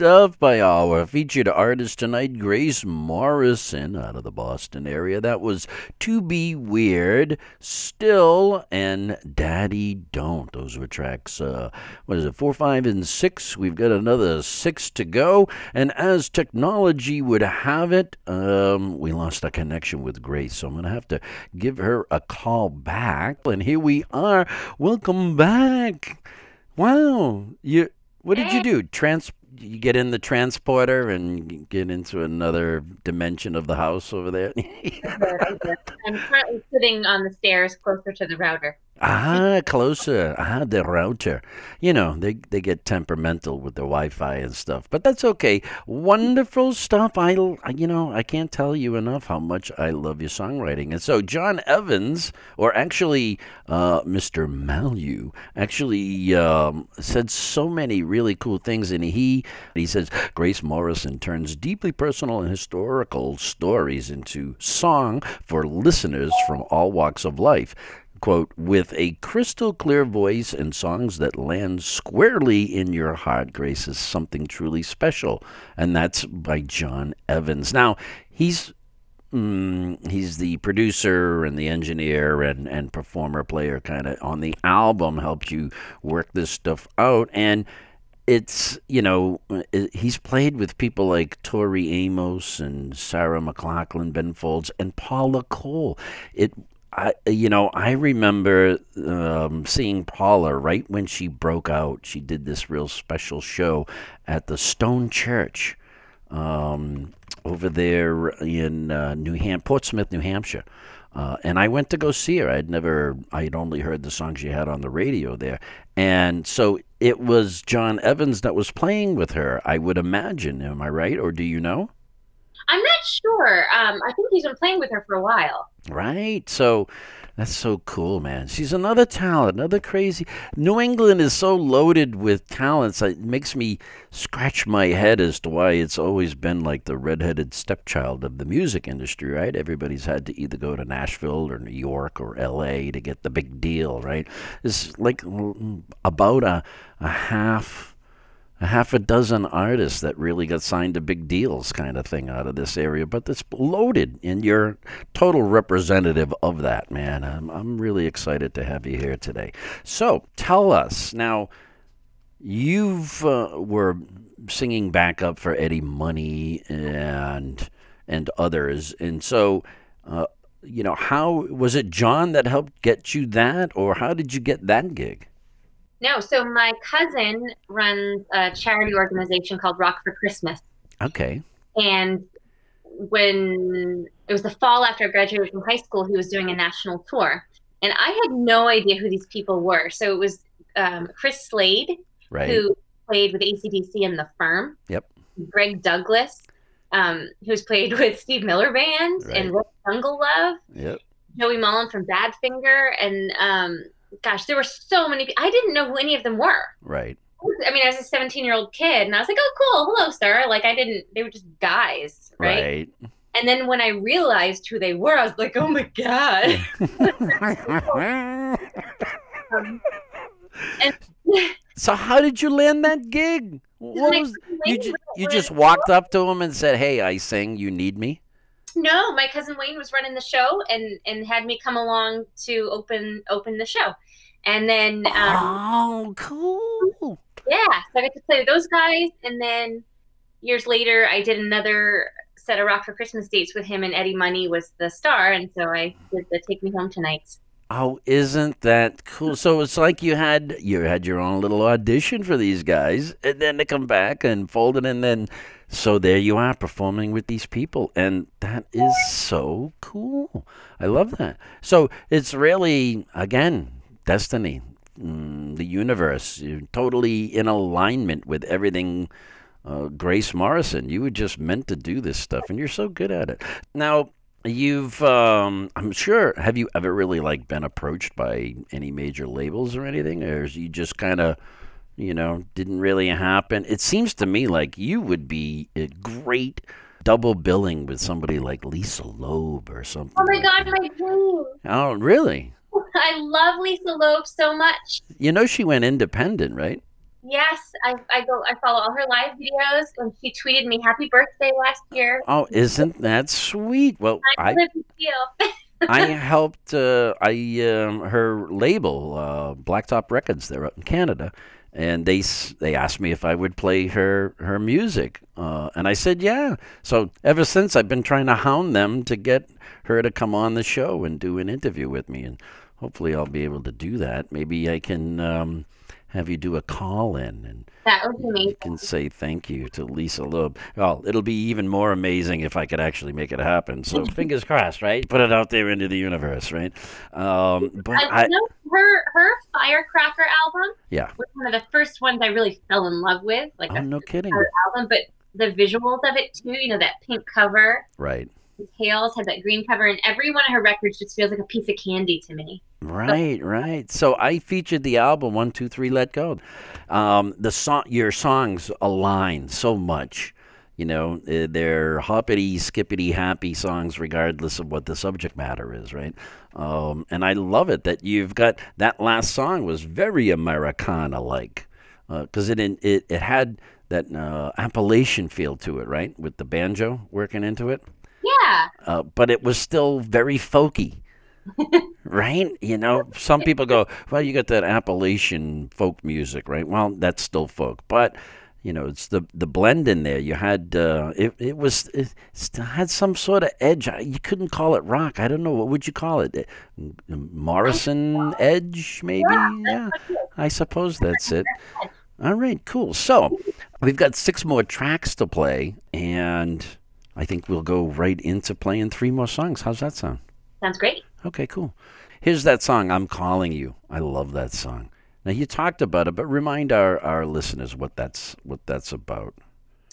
A: Stuff by our featured artist tonight, Grace Morrison, out of the Boston area. That was To Be Weird, Still, and Daddy Don't. Those were tracks, uh, what is it, four, five, and six. We've got another six to go. And as technology would have it, um, we lost our connection with Grace. So I'm going to have to give her a call back. And here we are. Welcome back. Wow. You what did you do? Trans you get in the transporter and get into another dimension of the house over there.
B: I'm currently sitting on the stairs closer to the router.
A: Ah, closer. Ah, the router. You know, they they get temperamental with the Wi-Fi and stuff, but that's okay. Wonderful stuff. I you know, I can't tell you enough how much I love your songwriting. And so John Evans, or actually uh, Mr. Malu, actually um, said so many really cool things, and he he says Grace Morrison turns deeply personal and historical stories into song for listeners from all walks of life quote, with a crystal clear voice and songs that land squarely in your heart, Grace is something truly special. And that's by John Evans. Now, he's. Mm, he's the producer and the engineer and, and performer player kind of on the album helped you work this stuff out and it's you know he's played with people like Tori Amos and Sarah McLachlan, Ben Folds, and Paula Cole. It I you know I remember um, seeing Paula right when she broke out. She did this real special show at the Stone Church um, over there in uh, New Ham- Portsmouth, New Hampshire. Uh, and I went to go see her. I'd never, I'd only heard the songs she had on the radio there. And so it was John Evans that was playing with her, I would imagine. Am I right? Or do you know?
B: I'm not sure. Um, I think he's been playing with her for a while.
A: Right. So that's so cool, man. She's another talent, another crazy. New England is so loaded with talents. It makes me scratch my head as to why it's always been like the redheaded stepchild of the music industry, right? Everybody's had to either go to Nashville or New York or L.A. to get the big deal, right? It's like about a, a half a half a dozen artists that really got signed to big deals kind of thing out of this area but it's loaded and you're total representative of that man. I'm, I'm really excited to have you here today. So tell us now you've uh, were singing backup for eddie money and and others and so uh, you know how was it john that helped get you that or how did you get that gig
B: No, so my cousin runs a charity organization called Rock for Christmas.
A: okay
B: And when it was the fall after I graduated from high school, he was doing a national tour. And I had no idea who these people were. So it was um, Chris Slade,
A: right
B: who played with ACDC and The Firm.
A: Yep.
B: Greg Douglas, um, who's played with Steve Miller Band and Rick Jungle Love.
A: yep
B: Joey Molland from Badfinger. And um, gosh, there were so many. I didn't know who any of them were.
A: right
B: I mean, I was a 17 year old kid, and I was like, "Oh, cool, hello, sir." Like, I didn't. They were just guys, right?
A: right
B: And then when I realized who they were, I was like, "Oh my god!" Um, and
A: So how did you land that gig? What was you just you just walked up to him and said, "Hey, I sing. You need me."
B: No, my cousin Wayne was running the show and and had me come along to open open the show, and then um,
A: oh, cool.
B: yeah, so I got to play with those guys, and then years later, I did another set of Rock for Christmas dates with him, and Eddie Money was the star, and so I did the Take Me Home Tonight.
A: Oh, isn't that cool? So it's like you had you had your own little audition for these guys, and then they come back and fold it, and then so there you are performing with these people, and that is so cool. I love that. So it's really again destiny, mm, the universe, you're totally in alignment with everything. Uh, Grace Morrison, you were just meant to do this stuff, and you're so good at it. Now, You've, um, I'm sure, have you ever really like been approached by any major labels or anything, or is you just kind of, you know, didn't really happen? It seems to me like you would be a great double billing with somebody like Lisa Loeb or something.
B: Oh my
A: like
B: god,
A: that.
B: my dream!
A: Oh, really?
B: I love Lisa Loeb so much.
A: You know she went independent, right?
B: Yes, I, I go. I follow all her live videos, and she tweeted me "Happy birthday" last year.
A: Oh, isn't that sweet? Well,
B: I
A: I. I helped uh, I um, her label uh, Blacktop Records. They're up in Canada, and they they asked me if I would play her her music, uh, and I said yeah. So ever since I've been trying to hound them to get her to come on the show and do an interview with me, and hopefully I'll be able to do that. Maybe I can um, have you do a call in and
B: that was
A: you
B: amazing.
A: can say thank you to Lisa Loeb. Well, it'll be even more amazing if I could actually make it happen. So fingers crossed, right? Put it out there into the universe, right? Um, but
B: I,
A: I,
B: know her her Firecracker album
A: yeah.
B: was one of the first ones I really fell in love with, like
A: Oh, no kidding.
B: album. But the visuals of it too, you know, that pink cover,
A: Right,
B: tails had that green cover, and every one of her records just feels like a piece of candy to me.
A: right, right. So I featured the album One, Two, Three, Let Go. Um, the song, your songs align so much. You know, uh, they're hoppity, skippity, happy songs, regardless of what the subject matter is, right? Um, and I love it that you've got that last song was very Americana-like because it, it it had that uh, Appalachian feel to it, right, with the banjo working into it.
B: Yeah,
A: uh, but it was still very folky. right? You know, some people go, well, you got that Appalachian folk music, right? Well, that's still folk, but you know, it's the the blend in there. You had uh, it. It was it still had some sort of edge. I- You couldn't call it rock. I don't know what would you call it. Uh, Morrison edge, maybe. Yeah, I suppose that's it. All right, cool. So we've got six more tracks to play, and I think we'll go right into playing three more songs. How's that sound?
B: sounds great.
A: Okay, cool. Here's that song, I'm Calling You. I love that song. Now you talked about it, but remind our, our listeners what that's what that's about.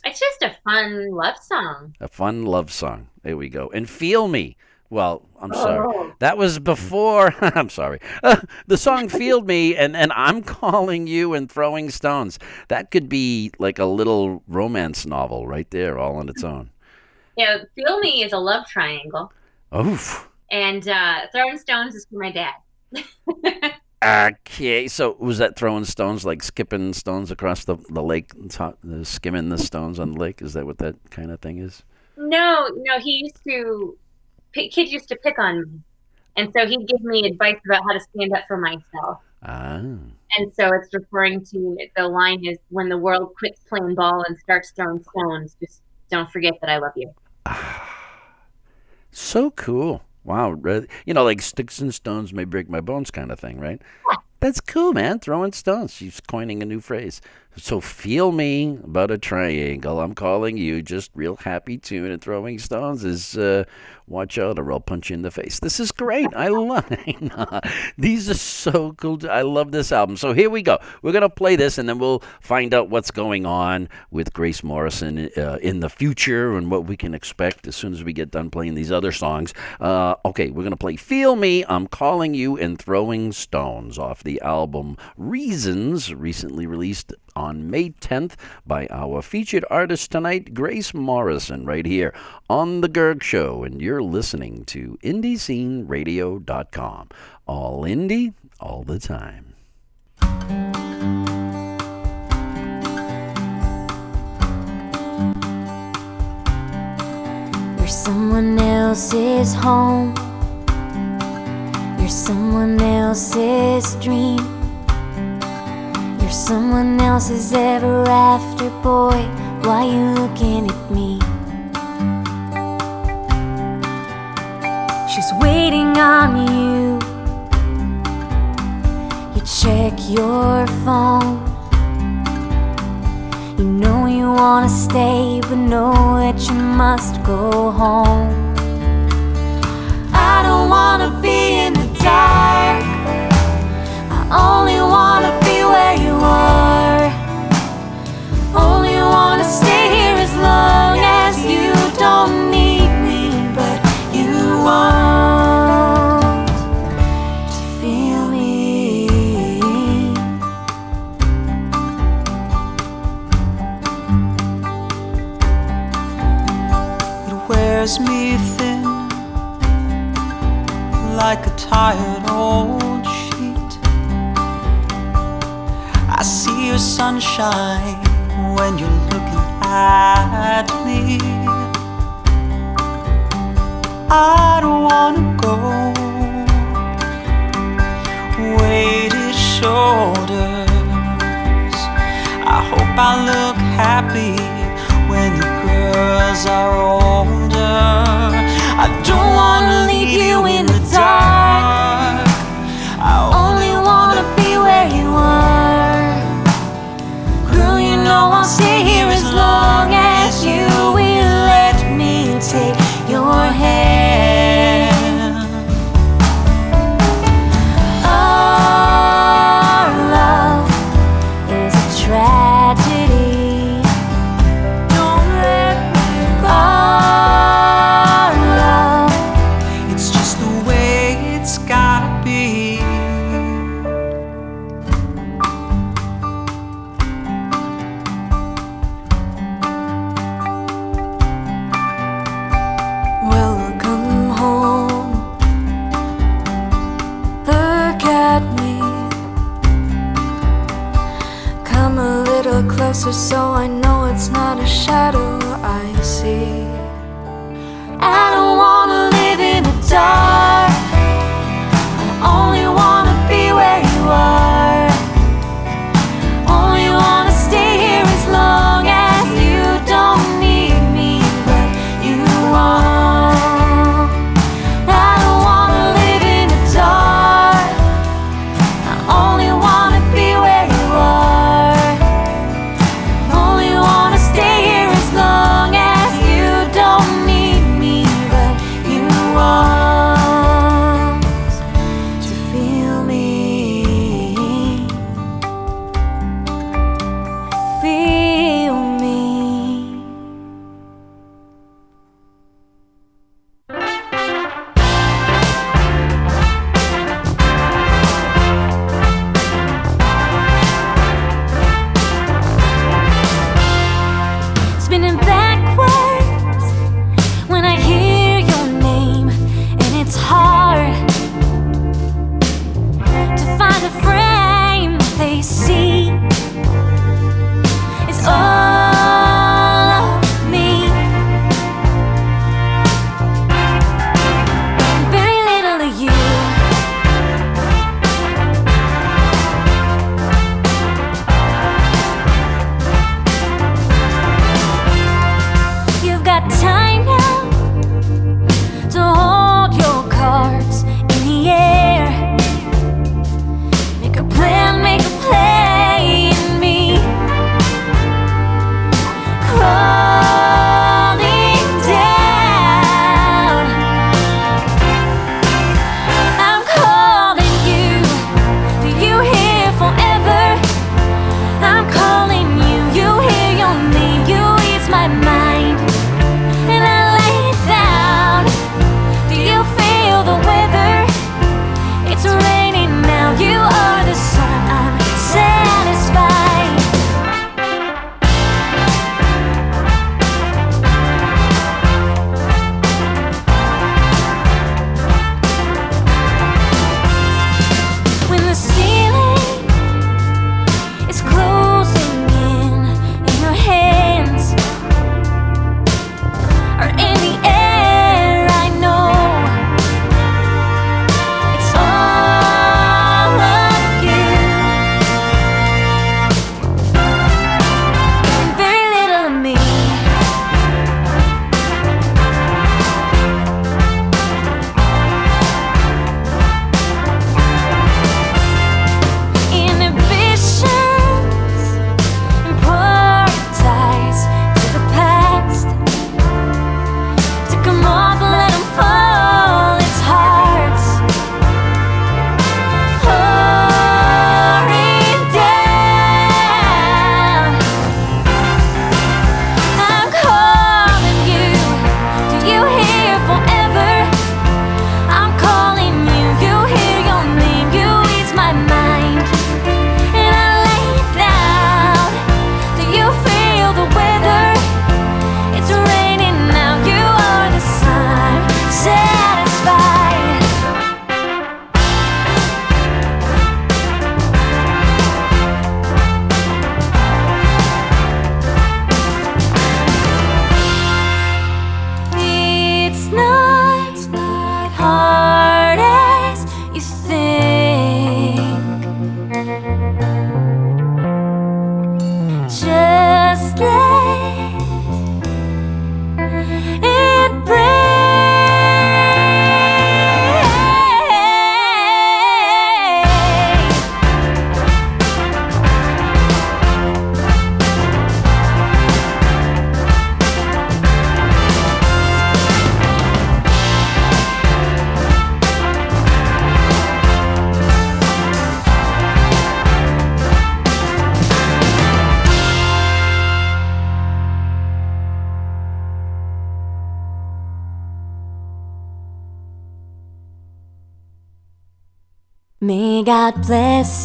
B: It's just a fun love song.
A: A fun love song. There we go. And Feel Me. Well, I'm oh. sorry.
B: Oh.
A: That was before. I'm sorry. Uh, the song "Feel Me" and and I'm calling you and throwing stones. That could be like a little romance novel right there, all on its own.
B: Yeah, Feel Me is a love triangle,
A: Oof.
B: and uh, Throwing Stones is for my dad.
A: Okay, so was that throwing stones like skipping stones across the, the lake, top, skimming the stones on the lake? Is that what that kind of thing is?
B: No, no, he used to. Kids used to pick on me, and so he'd give me advice about how to stand up for myself.
A: Ah,
B: And so it's referring to the line is when the world quits playing ball and starts throwing stones, just don't forget that I love you.
A: so cool. Wow, you know, like sticks and stones may break my bones kind of thing, right? That's cool, man. Throwing stones. She's coining a new phrase. So feel me about a triangle. I'm calling you. Just real happy tune and throwing stones is uh, watch out or I'll punch you in the face. This is great. I love these are so cool. I love this album. So here we go. We're gonna play this and then we'll find out what's going on with Grace Morrison uh, in the future and what we can expect as soon as we get done playing these other songs. Uh, okay, we're gonna play "Feel Me." I'm calling you and throwing stones off the album Reasons, recently released on May 10th by our featured artist tonight, Grace Morrison, right here on The Gerg Show. And you're listening to IndieSceneRadio.com. All indie, all the time.
C: You're someone else's home. You're someone else's dream. You're someone else's ever after, boy. Why you looking at me? She's waiting on you. You check your phone. You know you wanna stay, but know that you must go home. I don't wanna be in the dark. I only stay here as long as you don't need me, but you want to feel me.
D: It wears me thin like a tired old sheet. I see
C: your sunshine when you're sadly. I don't wanna go. Weighted shoulders. I hope I look happy when the girls are older. I don't wanna leave you in the dark. I only wanna be where you are know I'll stay here as long as you will let me take your hand.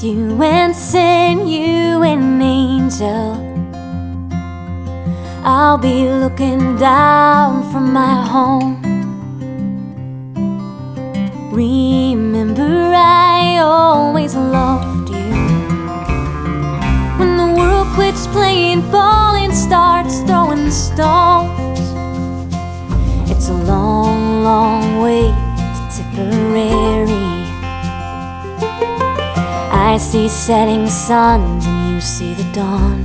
E: You
C: suns and you see the dawn.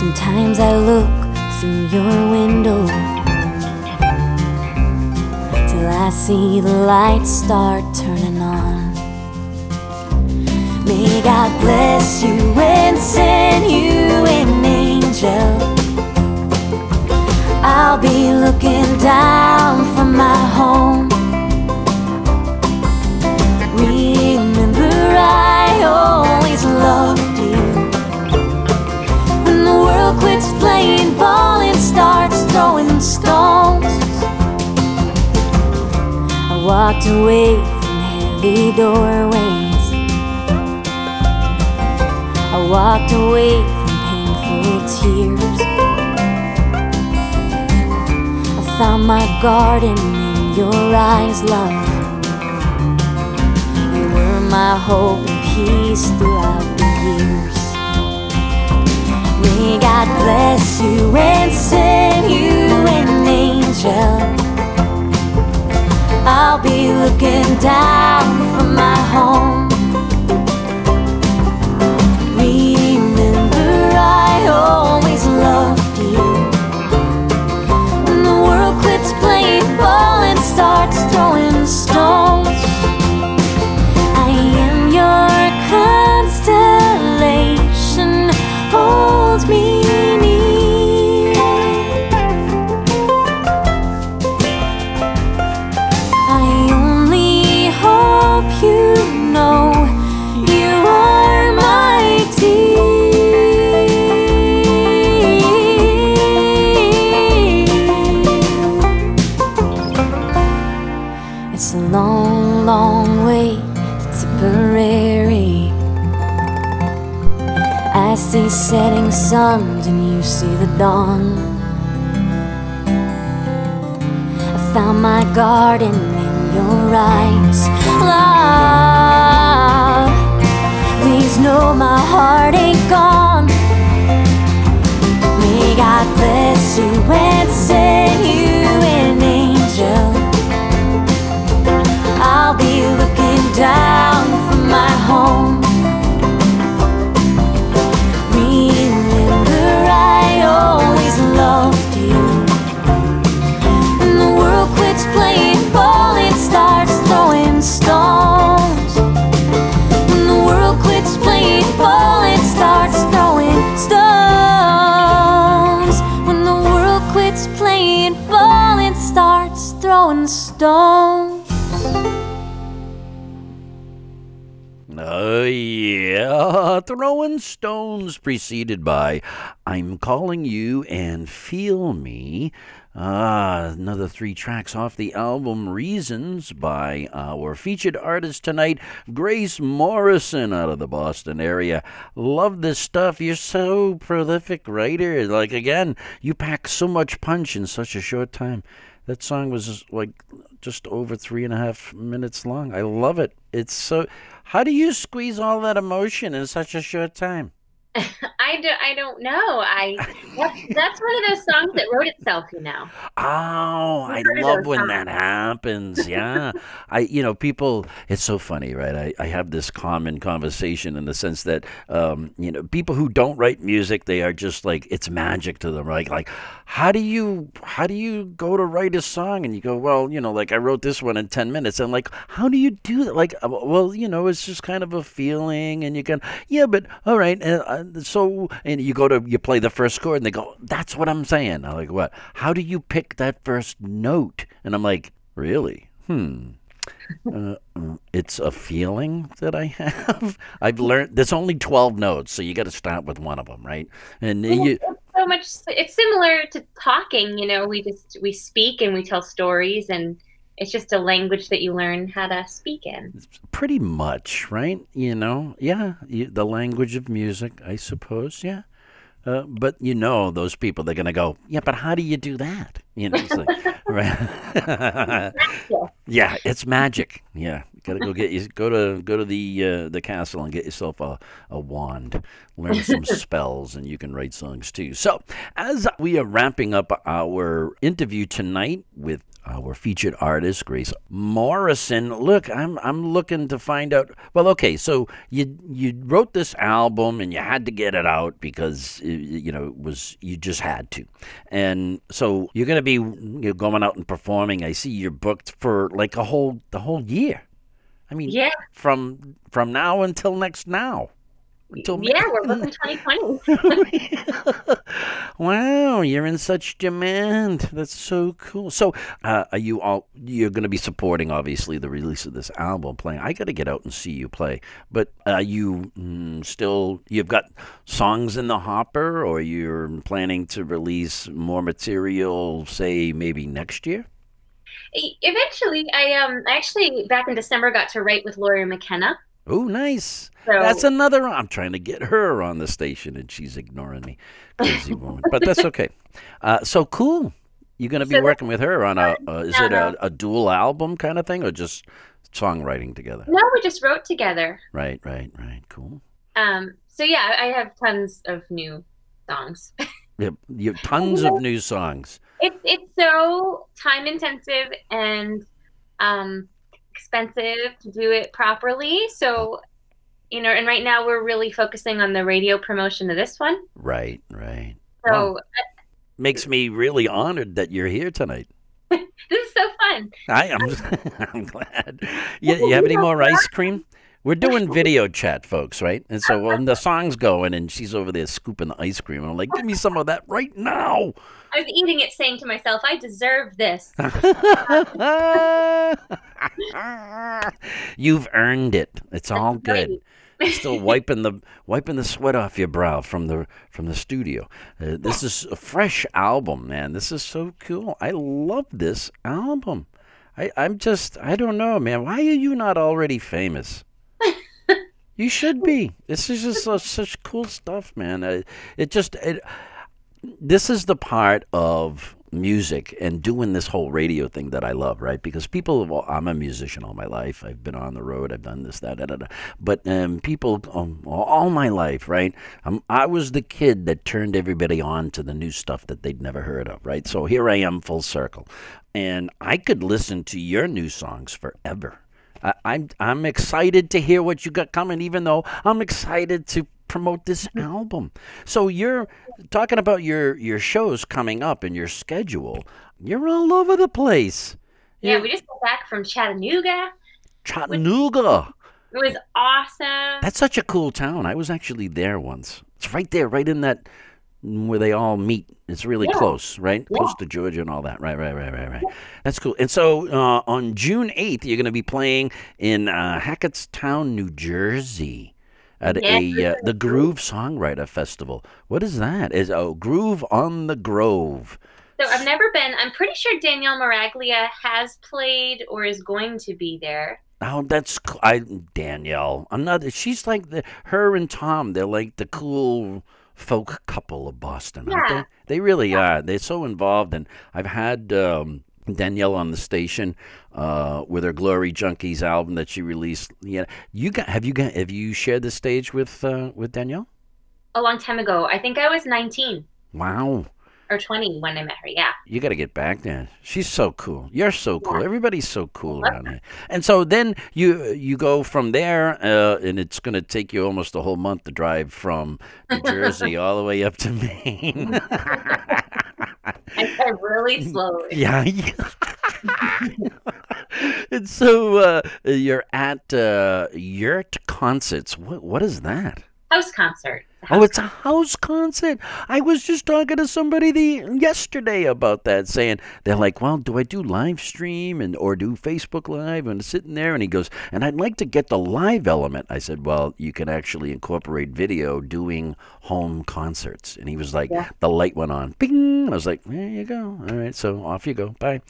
C: Sometimes I look through your window till I see the lights start turning on. May God bless you and send you an angel. I'll be looking down from my home. I always loved you. When the world quits playing ball and starts throwing stones, I walked away from heavy doorways. I walked away from painful tears. I found my garden in your eyes, love. My hope and peace throughout the years. May God bless you and send you an angel. I'll be looking down from my home. Remember, I always loved you. When the world quits playing ball and starts dawn. I found my garden in your eyes. Love, please know my heart ain't gone. May God bless you and send you an angel. I'll be looking down from my home. Throwing Stones,
A: preceded by I'm Calling You and Feel Me. Ah, another three tracks off the album Reasons by our featured artist tonight, Grace Morrison out of the Boston area. Love this stuff. You're so prolific writer. Like, again, you pack so much punch in such a short time. That song was like just over three and a half minutes long. I love it. It's so. How do you squeeze all that emotion in such a short time?
B: I, do, I don't know. I that's, that's one of those songs that wrote itself, you know.
A: Oh, I love when that happens. Yeah. I, you know, people, it's so funny, right? I, I have this common conversation in the sense that, um, you know, people who don't write music, they are just like, it's magic to them, right? Like, how do you, how do you go to write a song? And you go, well, you know, like I wrote this one in 10 minutes. And like, how do you do that? Like, uh, well, you know, it's just kind of a feeling and you can, yeah, but all right. Uh, uh, so, and you go to, you play the first chord and they go, that's what I'm saying. I'm like, what? How do you pick that first note? And I'm like, really? Hmm. Uh, uh, it's a feeling that I have. I've learned there's only 12 notes, so you got to start with one of them, right? And
B: Well,
A: you,
B: it's so much it's similar to talking you know we just we speak and we tell stories and it's just a language that you learn how to speak in.
A: Pretty much, right? You know, yeah, you, the language of music, I suppose, yeah. Uh, but you know, those people, they're going to go, yeah, but how do you do that? You know, it's like, right? yeah, it's magic. Yeah, gotta go get you go to go to the uh, the castle and get yourself a, a wand, learn some spells, and you can write songs too. So, as we are wrapping up our interview tonight with our featured artist Grace Morrison. Look, I'm I'm looking to find out. Well, okay, so you you wrote this album and you had to get it out because uh, you know it was you just had to, and so you're gonna be you're going out and performing. I see you're booked for like a whole the whole year. I mean,
B: Yeah.
A: from from now until next now. Until
B: Yeah, we're looking 2020.
A: wow, you're in such demand. That's so cool. So, uh, are you all? You're going to be supporting, obviously, the release of this album. Playing, I got to get out and see you play. But are you mm, still? You've got songs in the hopper, or you're planning to release more material? Say maybe next year.
B: Eventually, I um I actually back in December got to write with Lori McKenna.
A: Oh, nice.
B: So
A: That's another. I'm trying to get her on the station, and she's ignoring me. Crazy woman. But that's okay. Uh, so cool. You're going to be
B: So-
A: working with her on a. Uh, is it a, a dual album kind of thing, or just songwriting together?
B: no, we just wrote together.
A: Right, right, right. Cool.
B: Um, so yeah, I have tons of new songs.
A: Yeah, you have tons of new songs.
B: It's it's so time intensive and um, expensive to do it properly. So, you know, and right now we're really focusing on the radio promotion of this one.
A: Right, right.
B: So
A: Wow. Makes me really honored that you're here tonight.
B: this is so fun.
A: I am. I'm glad. You, you have any more ice cream? We're doing video chat, folks, right? And so when the song's going and she's over there scooping the ice cream, I'm like, give me some of that right now.
B: I was eating it, saying to myself, "I deserve this."
A: You've earned it. It's all
B: That's
A: good.
B: right.
A: Still wiping the wiping the sweat off your brow from the from the studio. Uh, this is a fresh album, man. This is so cool. I love this album. I, I'm just I don't know, man. Why are you not already famous? you should be. This is just uh, such cool stuff, man. Uh, it just it, this is the part of music and doing this whole radio thing that I love, right? Because people, well, I'm a musician all my life. I've been on the road. I've done this, that, da, da, da. But um, people, um, all my life, right? I was the kid that turned everybody on to the new stuff that they'd never heard of, right? So here I am, full circle, and I could listen to your new songs forever. I, I'm I'm excited to hear what you got coming, even though I'm excited to promote this album. So you're talking about your your shows coming up and your schedule. You're all over the place.
B: Yeah,
A: You're-
B: we just got back from Chattanooga.
A: Chattanooga.
B: It was awesome.
A: That's such a cool town. I was actually there once. It's right there, right in that where they all meet. It's really
B: Yeah.
A: close, right? Close to Georgia and all that. Right, right, right, right, right. That's cool. And so uh, on June 8th, you're going to be playing in uh, Hackettstown, New Jersey at a uh, the Groove Songwriter Festival. What is that? Is oh Groove on the Grove.
B: So I've never been. I'm pretty sure Danielle Miraglia has played or is going to be there.
A: Oh, that's I Danielle. I'm not. She's like the her and Tom. They're like the cool folk couple of Boston, aren't
B: Yeah.
A: they? They really are. They're so involved, and I've had um, Danielle on the station uh, with her Glory Junkies album that she released. Yeah, you got have you got have you shared the stage with uh, with Danielle?
B: A long time ago. I think I was 19
A: Wow.
B: Or 20 when I met her. Yeah.
A: You got to get back there. She's so cool. You're so cool.
B: Yeah.
A: Everybody's so cool around here. And so then you you go from there, uh, and it's going to take you almost a whole month to drive from New Jersey all the way up to Maine.
B: Really slowly.
A: yeah. and so uh, you're at uh, Yurt Concerts. What what is that?
B: House concert.
A: Oh, it's a house concert. I was just talking to somebody the yesterday about that, saying they're like, "Well, do I do live stream and or do Facebook Live?" And sitting there, and he goes, "And I'd like to get the live element." I said, "Well, you can actually incorporate video doing home concerts." And he was like,
B: Yeah.
A: "The light went on, bing." And I was like, "There you go. All right, so off you go. Bye."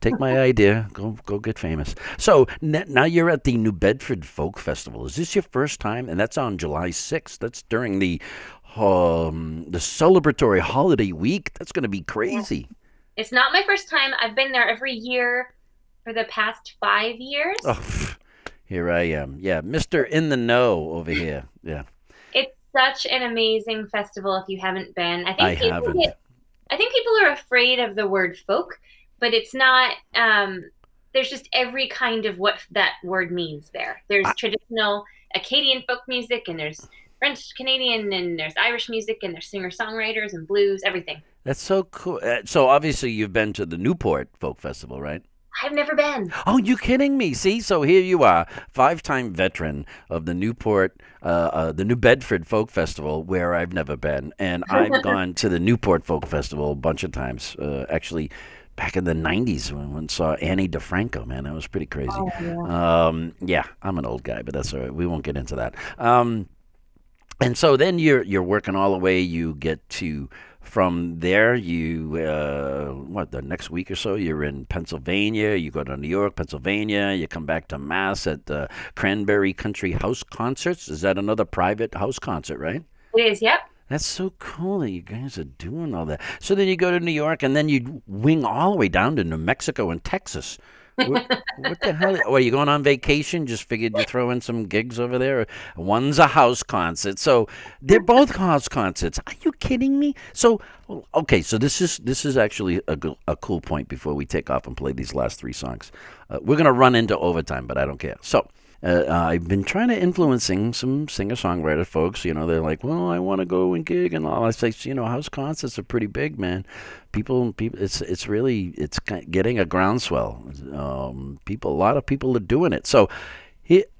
A: Take my idea. Go go get famous. So n- now you're at the New Bedford Folk Festival. Is this your first time? And that's on July 6th. That's during the um, the celebratory holiday week. That's going to be crazy.
B: It's not my first time. I've been there every year for the past five years.
A: Oh, here I am. Yeah, Mister in the know over here. Yeah,
B: It's such an amazing festival if you haven't been. I think
A: I
B: people
A: haven't.
B: get- I think people are afraid of the word folk, but it's not um there's just every kind of what that word means there. There's
A: I-
B: traditional Acadian folk music and there's French Canadian and there's Irish music and there's singer-songwriters and blues, everything.
A: that's so cool. Uh, so obviously you've been to the Newport Folk Festival, right?
B: I've never been.
A: Oh, you kidding me? See, so here you are, five-time veteran of the Newport, uh, uh, the New Bedford Folk Festival, where I've never been, and I've gone to the Newport Folk Festival a bunch of times. Uh, actually, back in the '90s when I saw Ani DiFranco, man, that was pretty crazy. Um, yeah, I'm an old guy, but that's all right. We won't get into that. Um, and so then you're you're working all the way. You get to from there. You uh, what the next week or so you're in Pennsylvania. You go to New York, Pennsylvania. You come back to Mass at the Cranberry Country House Concerts. Is that another private house concert, right?
B: It is, yep.
A: That's so cool that you guys are doing all that. So then you go to New York, and then you wing all the way down to New Mexico and Texas. What, what the hell? Are you going on vacation? Just figured you throw in some gigs over there. One's a house concert, so they're both house concerts. Are you kidding me? So, okay, so this is this is actually a, a cool point. Before we take off and play these last three songs, uh, we're gonna run into overtime, but I don't care. So. Uh, I've been trying to influencing some singer-songwriter folks. You know, they're like, "Well, I want to go and gig and all." I say, "You know, house concerts are pretty big, man. People, people, it's it's really it's getting a groundswell. Um, people, a lot of people are doing it. So,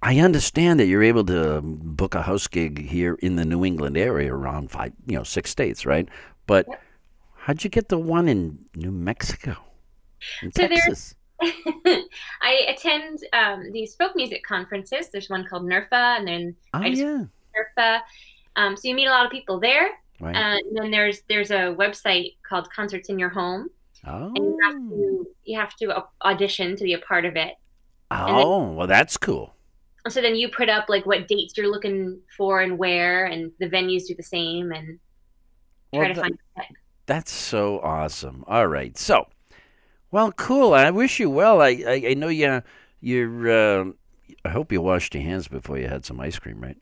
A: I understand that you're able to book a house gig here in the New England area, around five, you know, six states, right? But how'd you get the one in New Mexico, in
B: So
A: Texas?
B: I attend um, these folk music conferences. There's one called NERFA, and then
A: Oh
B: I just-
A: yeah,
B: NERFA. Um, so you meet a lot of people there.
A: right.
B: Uh, and then there's there's a website called Concerts in Your Home,
A: oh,
B: and you have to you have to audition to be a part of it.
A: oh, well, that's cool.
B: So then you put up like what dates you're looking for and where, and the venues do the same, and try
A: Well,
B: to
A: tha-
B: find.
A: That's so awesome. All right. So, well, cool. I wish you well. I I, I know you you're. Uh, I hope you washed your hands before you had some ice cream, right?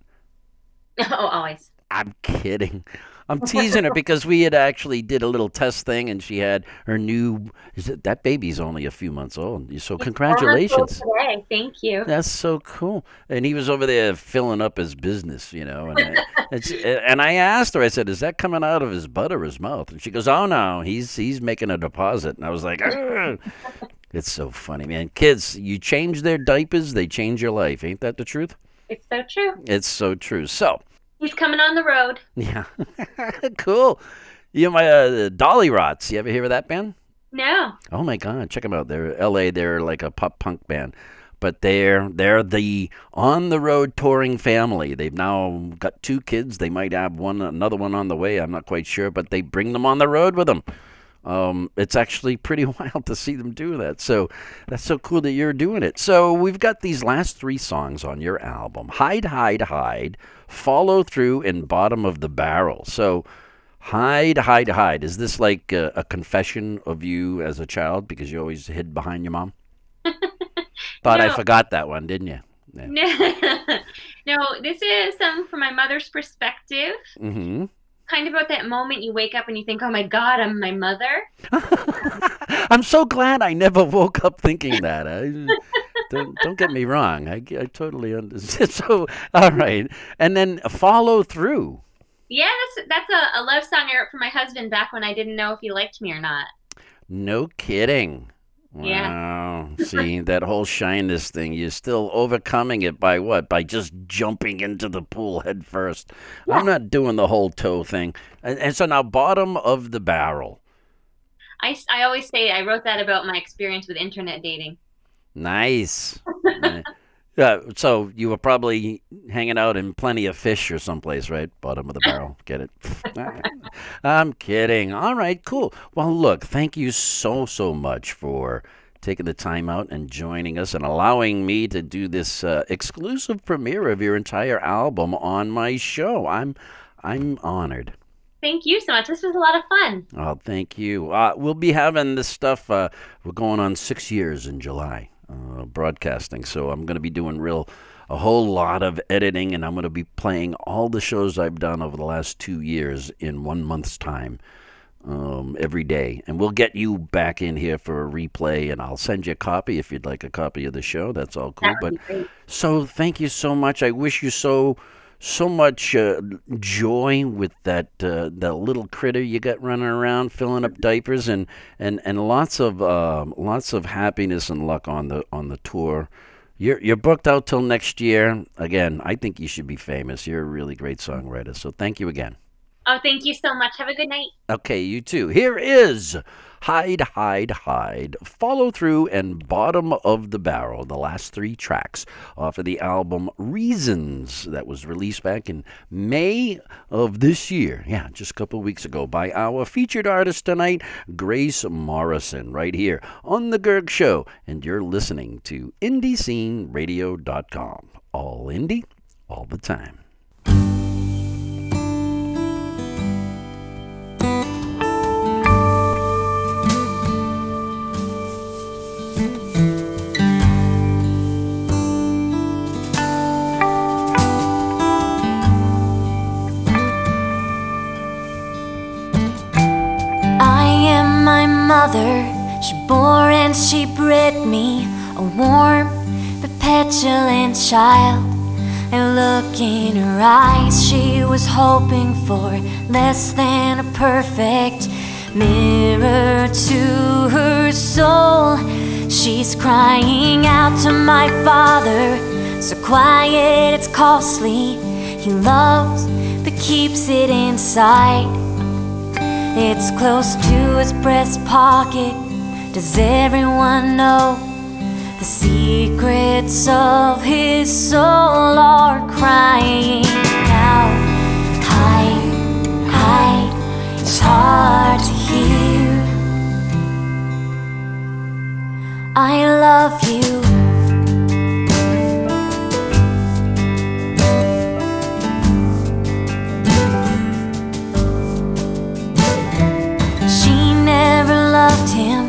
B: oh, always.
A: I'm kidding. I'm teasing her because we had actually did a little test thing, and she had her new. It that baby's only a few months old? So congratulations.
B: Today, thank you.
A: That's so cool. And he was over there filling up his business, you know. And I, it's, and I asked her, I said, "Is that coming out of his butt or his mouth?" And she goes, "Oh no, he's he's making a deposit." And I was like, "It's so funny, man. Kids, you change their diapers, they change your life. Ain't that the truth?"
B: It's so true.
A: It's so true. So,
B: He's coming on the road.
A: yeah, cool. You know my uh, Dollyrots. You ever hear of that band?
B: No.
A: Oh my God, check them out. They're L.A. They're like a pop punk band, but they're they're the on the road touring family. They've now got two kids. They might have one another one on the way. I'm not quite sure, but they bring them on the road with them. Um, it's actually pretty wild to see them do that. So that's so cool that you're doing it. So we've got these last three songs on your album: "Hide, Hide, Hide," "Follow Through," and "Bottom of the Barrel." So. Hide, hide, hide. Is this like a, a confession of you as a child because you always hid behind your mom? Thought I forgot that one, didn't you?
B: No, no, this is um, from my mother's perspective.
A: Mm-hmm.
B: Kind of about that moment you wake up and you think, oh my God, I'm my mother.
A: I'm so glad I never woke up thinking that. I, don't, don't get me wrong. I, I totally understand. So, all right. And then follow through.
B: Yeah, that's, that's a, a love song I wrote for my husband back when I didn't know if he liked me or not.
A: No kidding.
B: Yeah.
A: Wow. See, that whole shyness thing, you're still overcoming it by what? By just jumping into the pool head first. I'm not doing the whole toe thing. And, and so now, bottom of the barrel.
B: I, I always say I wrote that about my experience with internet dating.
A: Nice. Yeah, so you were probably hanging out in plenty of fish or someplace, right? Bottom of the barrel. Get it? I'm kidding. All right, cool. Well, look, thank you so, so much for taking the time out and joining us and allowing me to do this uh, exclusive premiere of your entire album on my show. I'm I'm honored.
B: Thank you so much. This was a lot of fun.
A: Oh, thank you. Uh, we'll be having this stuff. Uh, we're going on six years in July, uh, broadcasting. So I'm going to be doing real, a whole lot of editing, and I'm going to be playing all the shows I've done over the last two years in one month's time. Um, every day, and we'll get you back in here for a replay, and I'll send you a copy if you'd like a copy of the show. That's all cool. But
B: would be great.
A: so thank you so much. I wish you so so much uh, joy with that uh, that little critter you got running around filling up diapers and and and lots of um, lots of happiness and luck on the on the tour. You're you're booked out till next year. Again, I think you should be famous. You're a really great songwriter. So thank you again.
B: Oh, thank you so much. Have a good night.
A: Okay, you too. Here is Hide, Hide, Hide, Follow Through, and Bottom of the Barrel, the last three tracks off of the album Reasons that was released back in May of this year. Yeah, just a couple weeks ago by our featured artist tonight, Grace Morrison, right here on The Gerg Show. And you're listening to IndieSceneRadio.com. All indie, all the time.
C: She bore and she bred me a warm but petulant child. And look in her eyes, she was hoping for less than a perfect mirror to her soul. She's crying out to my father, so quiet it's costly. He loves but keeps it inside. It's close to his breast pocket. Does everyone know the secrets of his soul are crying out? Hide, hide, it's hard to hear. I love you. She never loved him.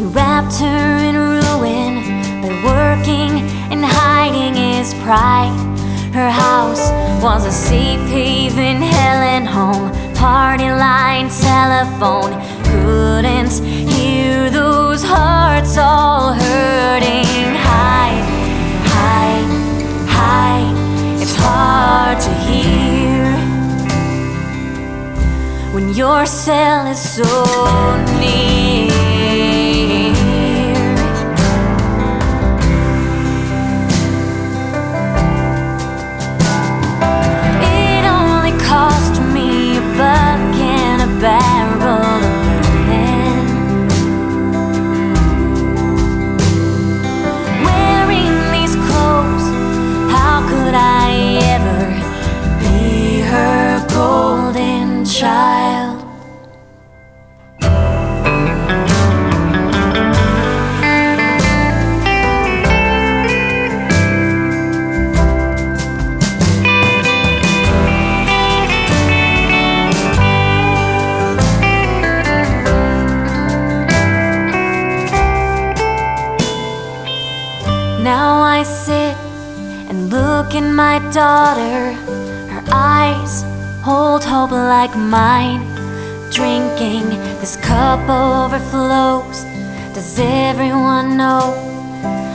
C: He wrapped her in ruin by working and hiding his pride. Her house was a safe haven, hell and home. Party line, telephone. Couldn't hear those hearts all hurting. Hide, hide, hide. It's hard to hear when your cell is so near. Barrel of. Wearing these clothes, how could I ever be her golden child? Daughter. Her eyes hold hope like mine. Drinking, this cup overflows. Does everyone know?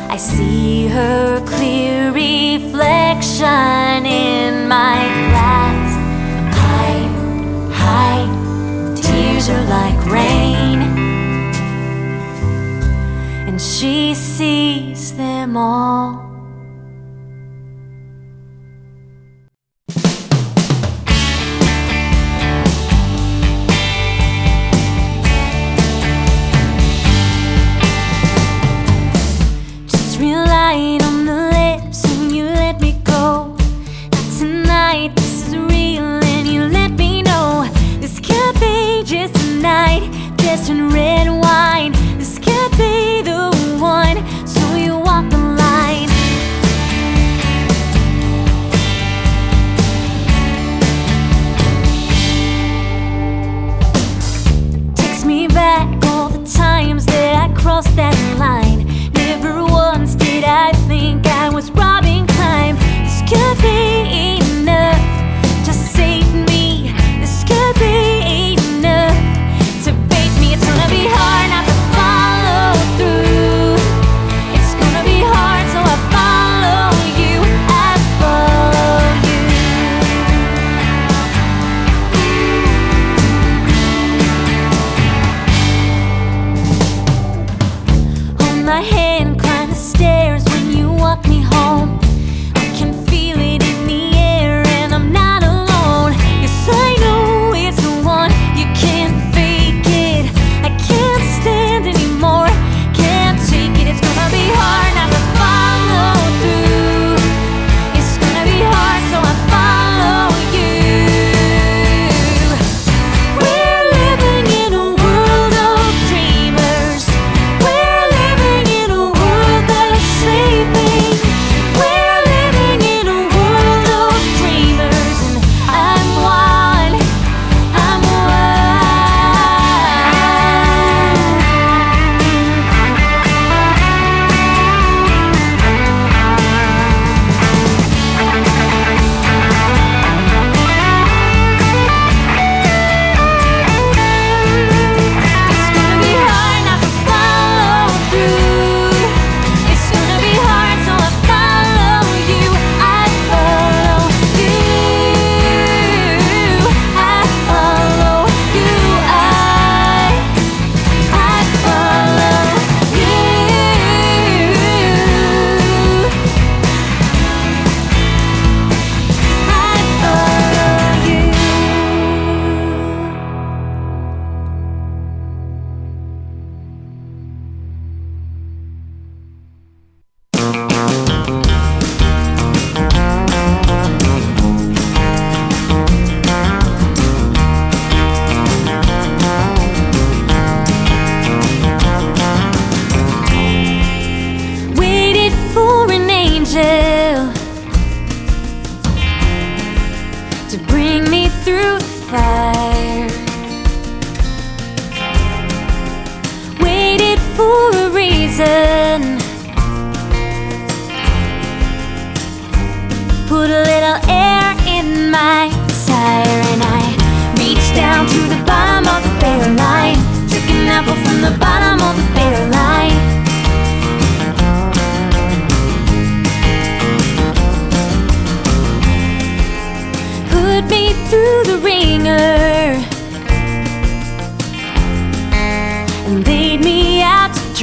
C: I see her clear reflection in my glass. Hide, hide, tears are like rain and she sees them all. To bring me through the fire. Waited for a reason. Put a little air in my tire and I reached down to the bottom of the barrel line. Took an apple from the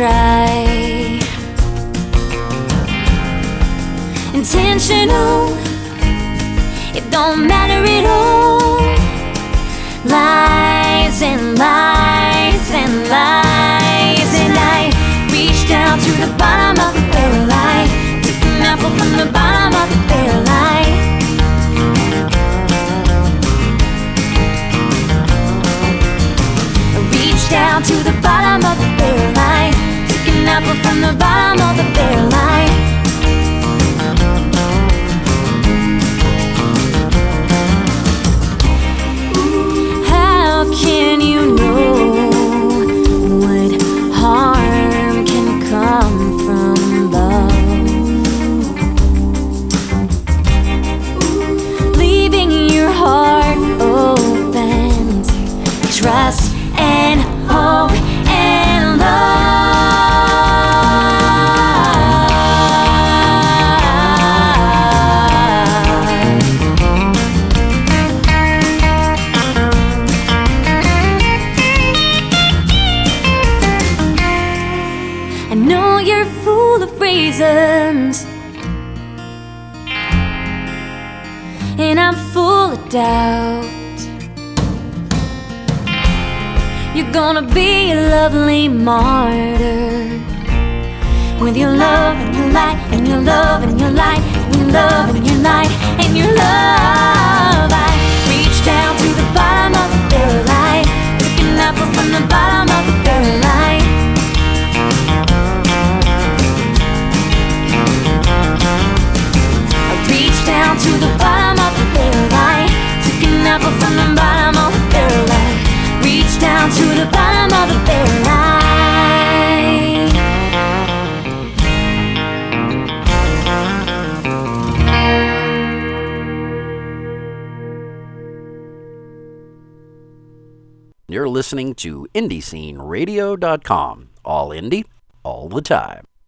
C: dry. Intentional, it don't matter at all. Lies and lies and lies, and I reached down to the bottom of the barrel. I took an apple from the bottom of the barrel. I reached down to the bottom of from the bottom of the barrel. I lovely martyr with your love and your light and your love and your light and your love and your light and your love. Bottom of the barrel.
A: You're listening to IndieSceneRadio.com. All indie, all the time.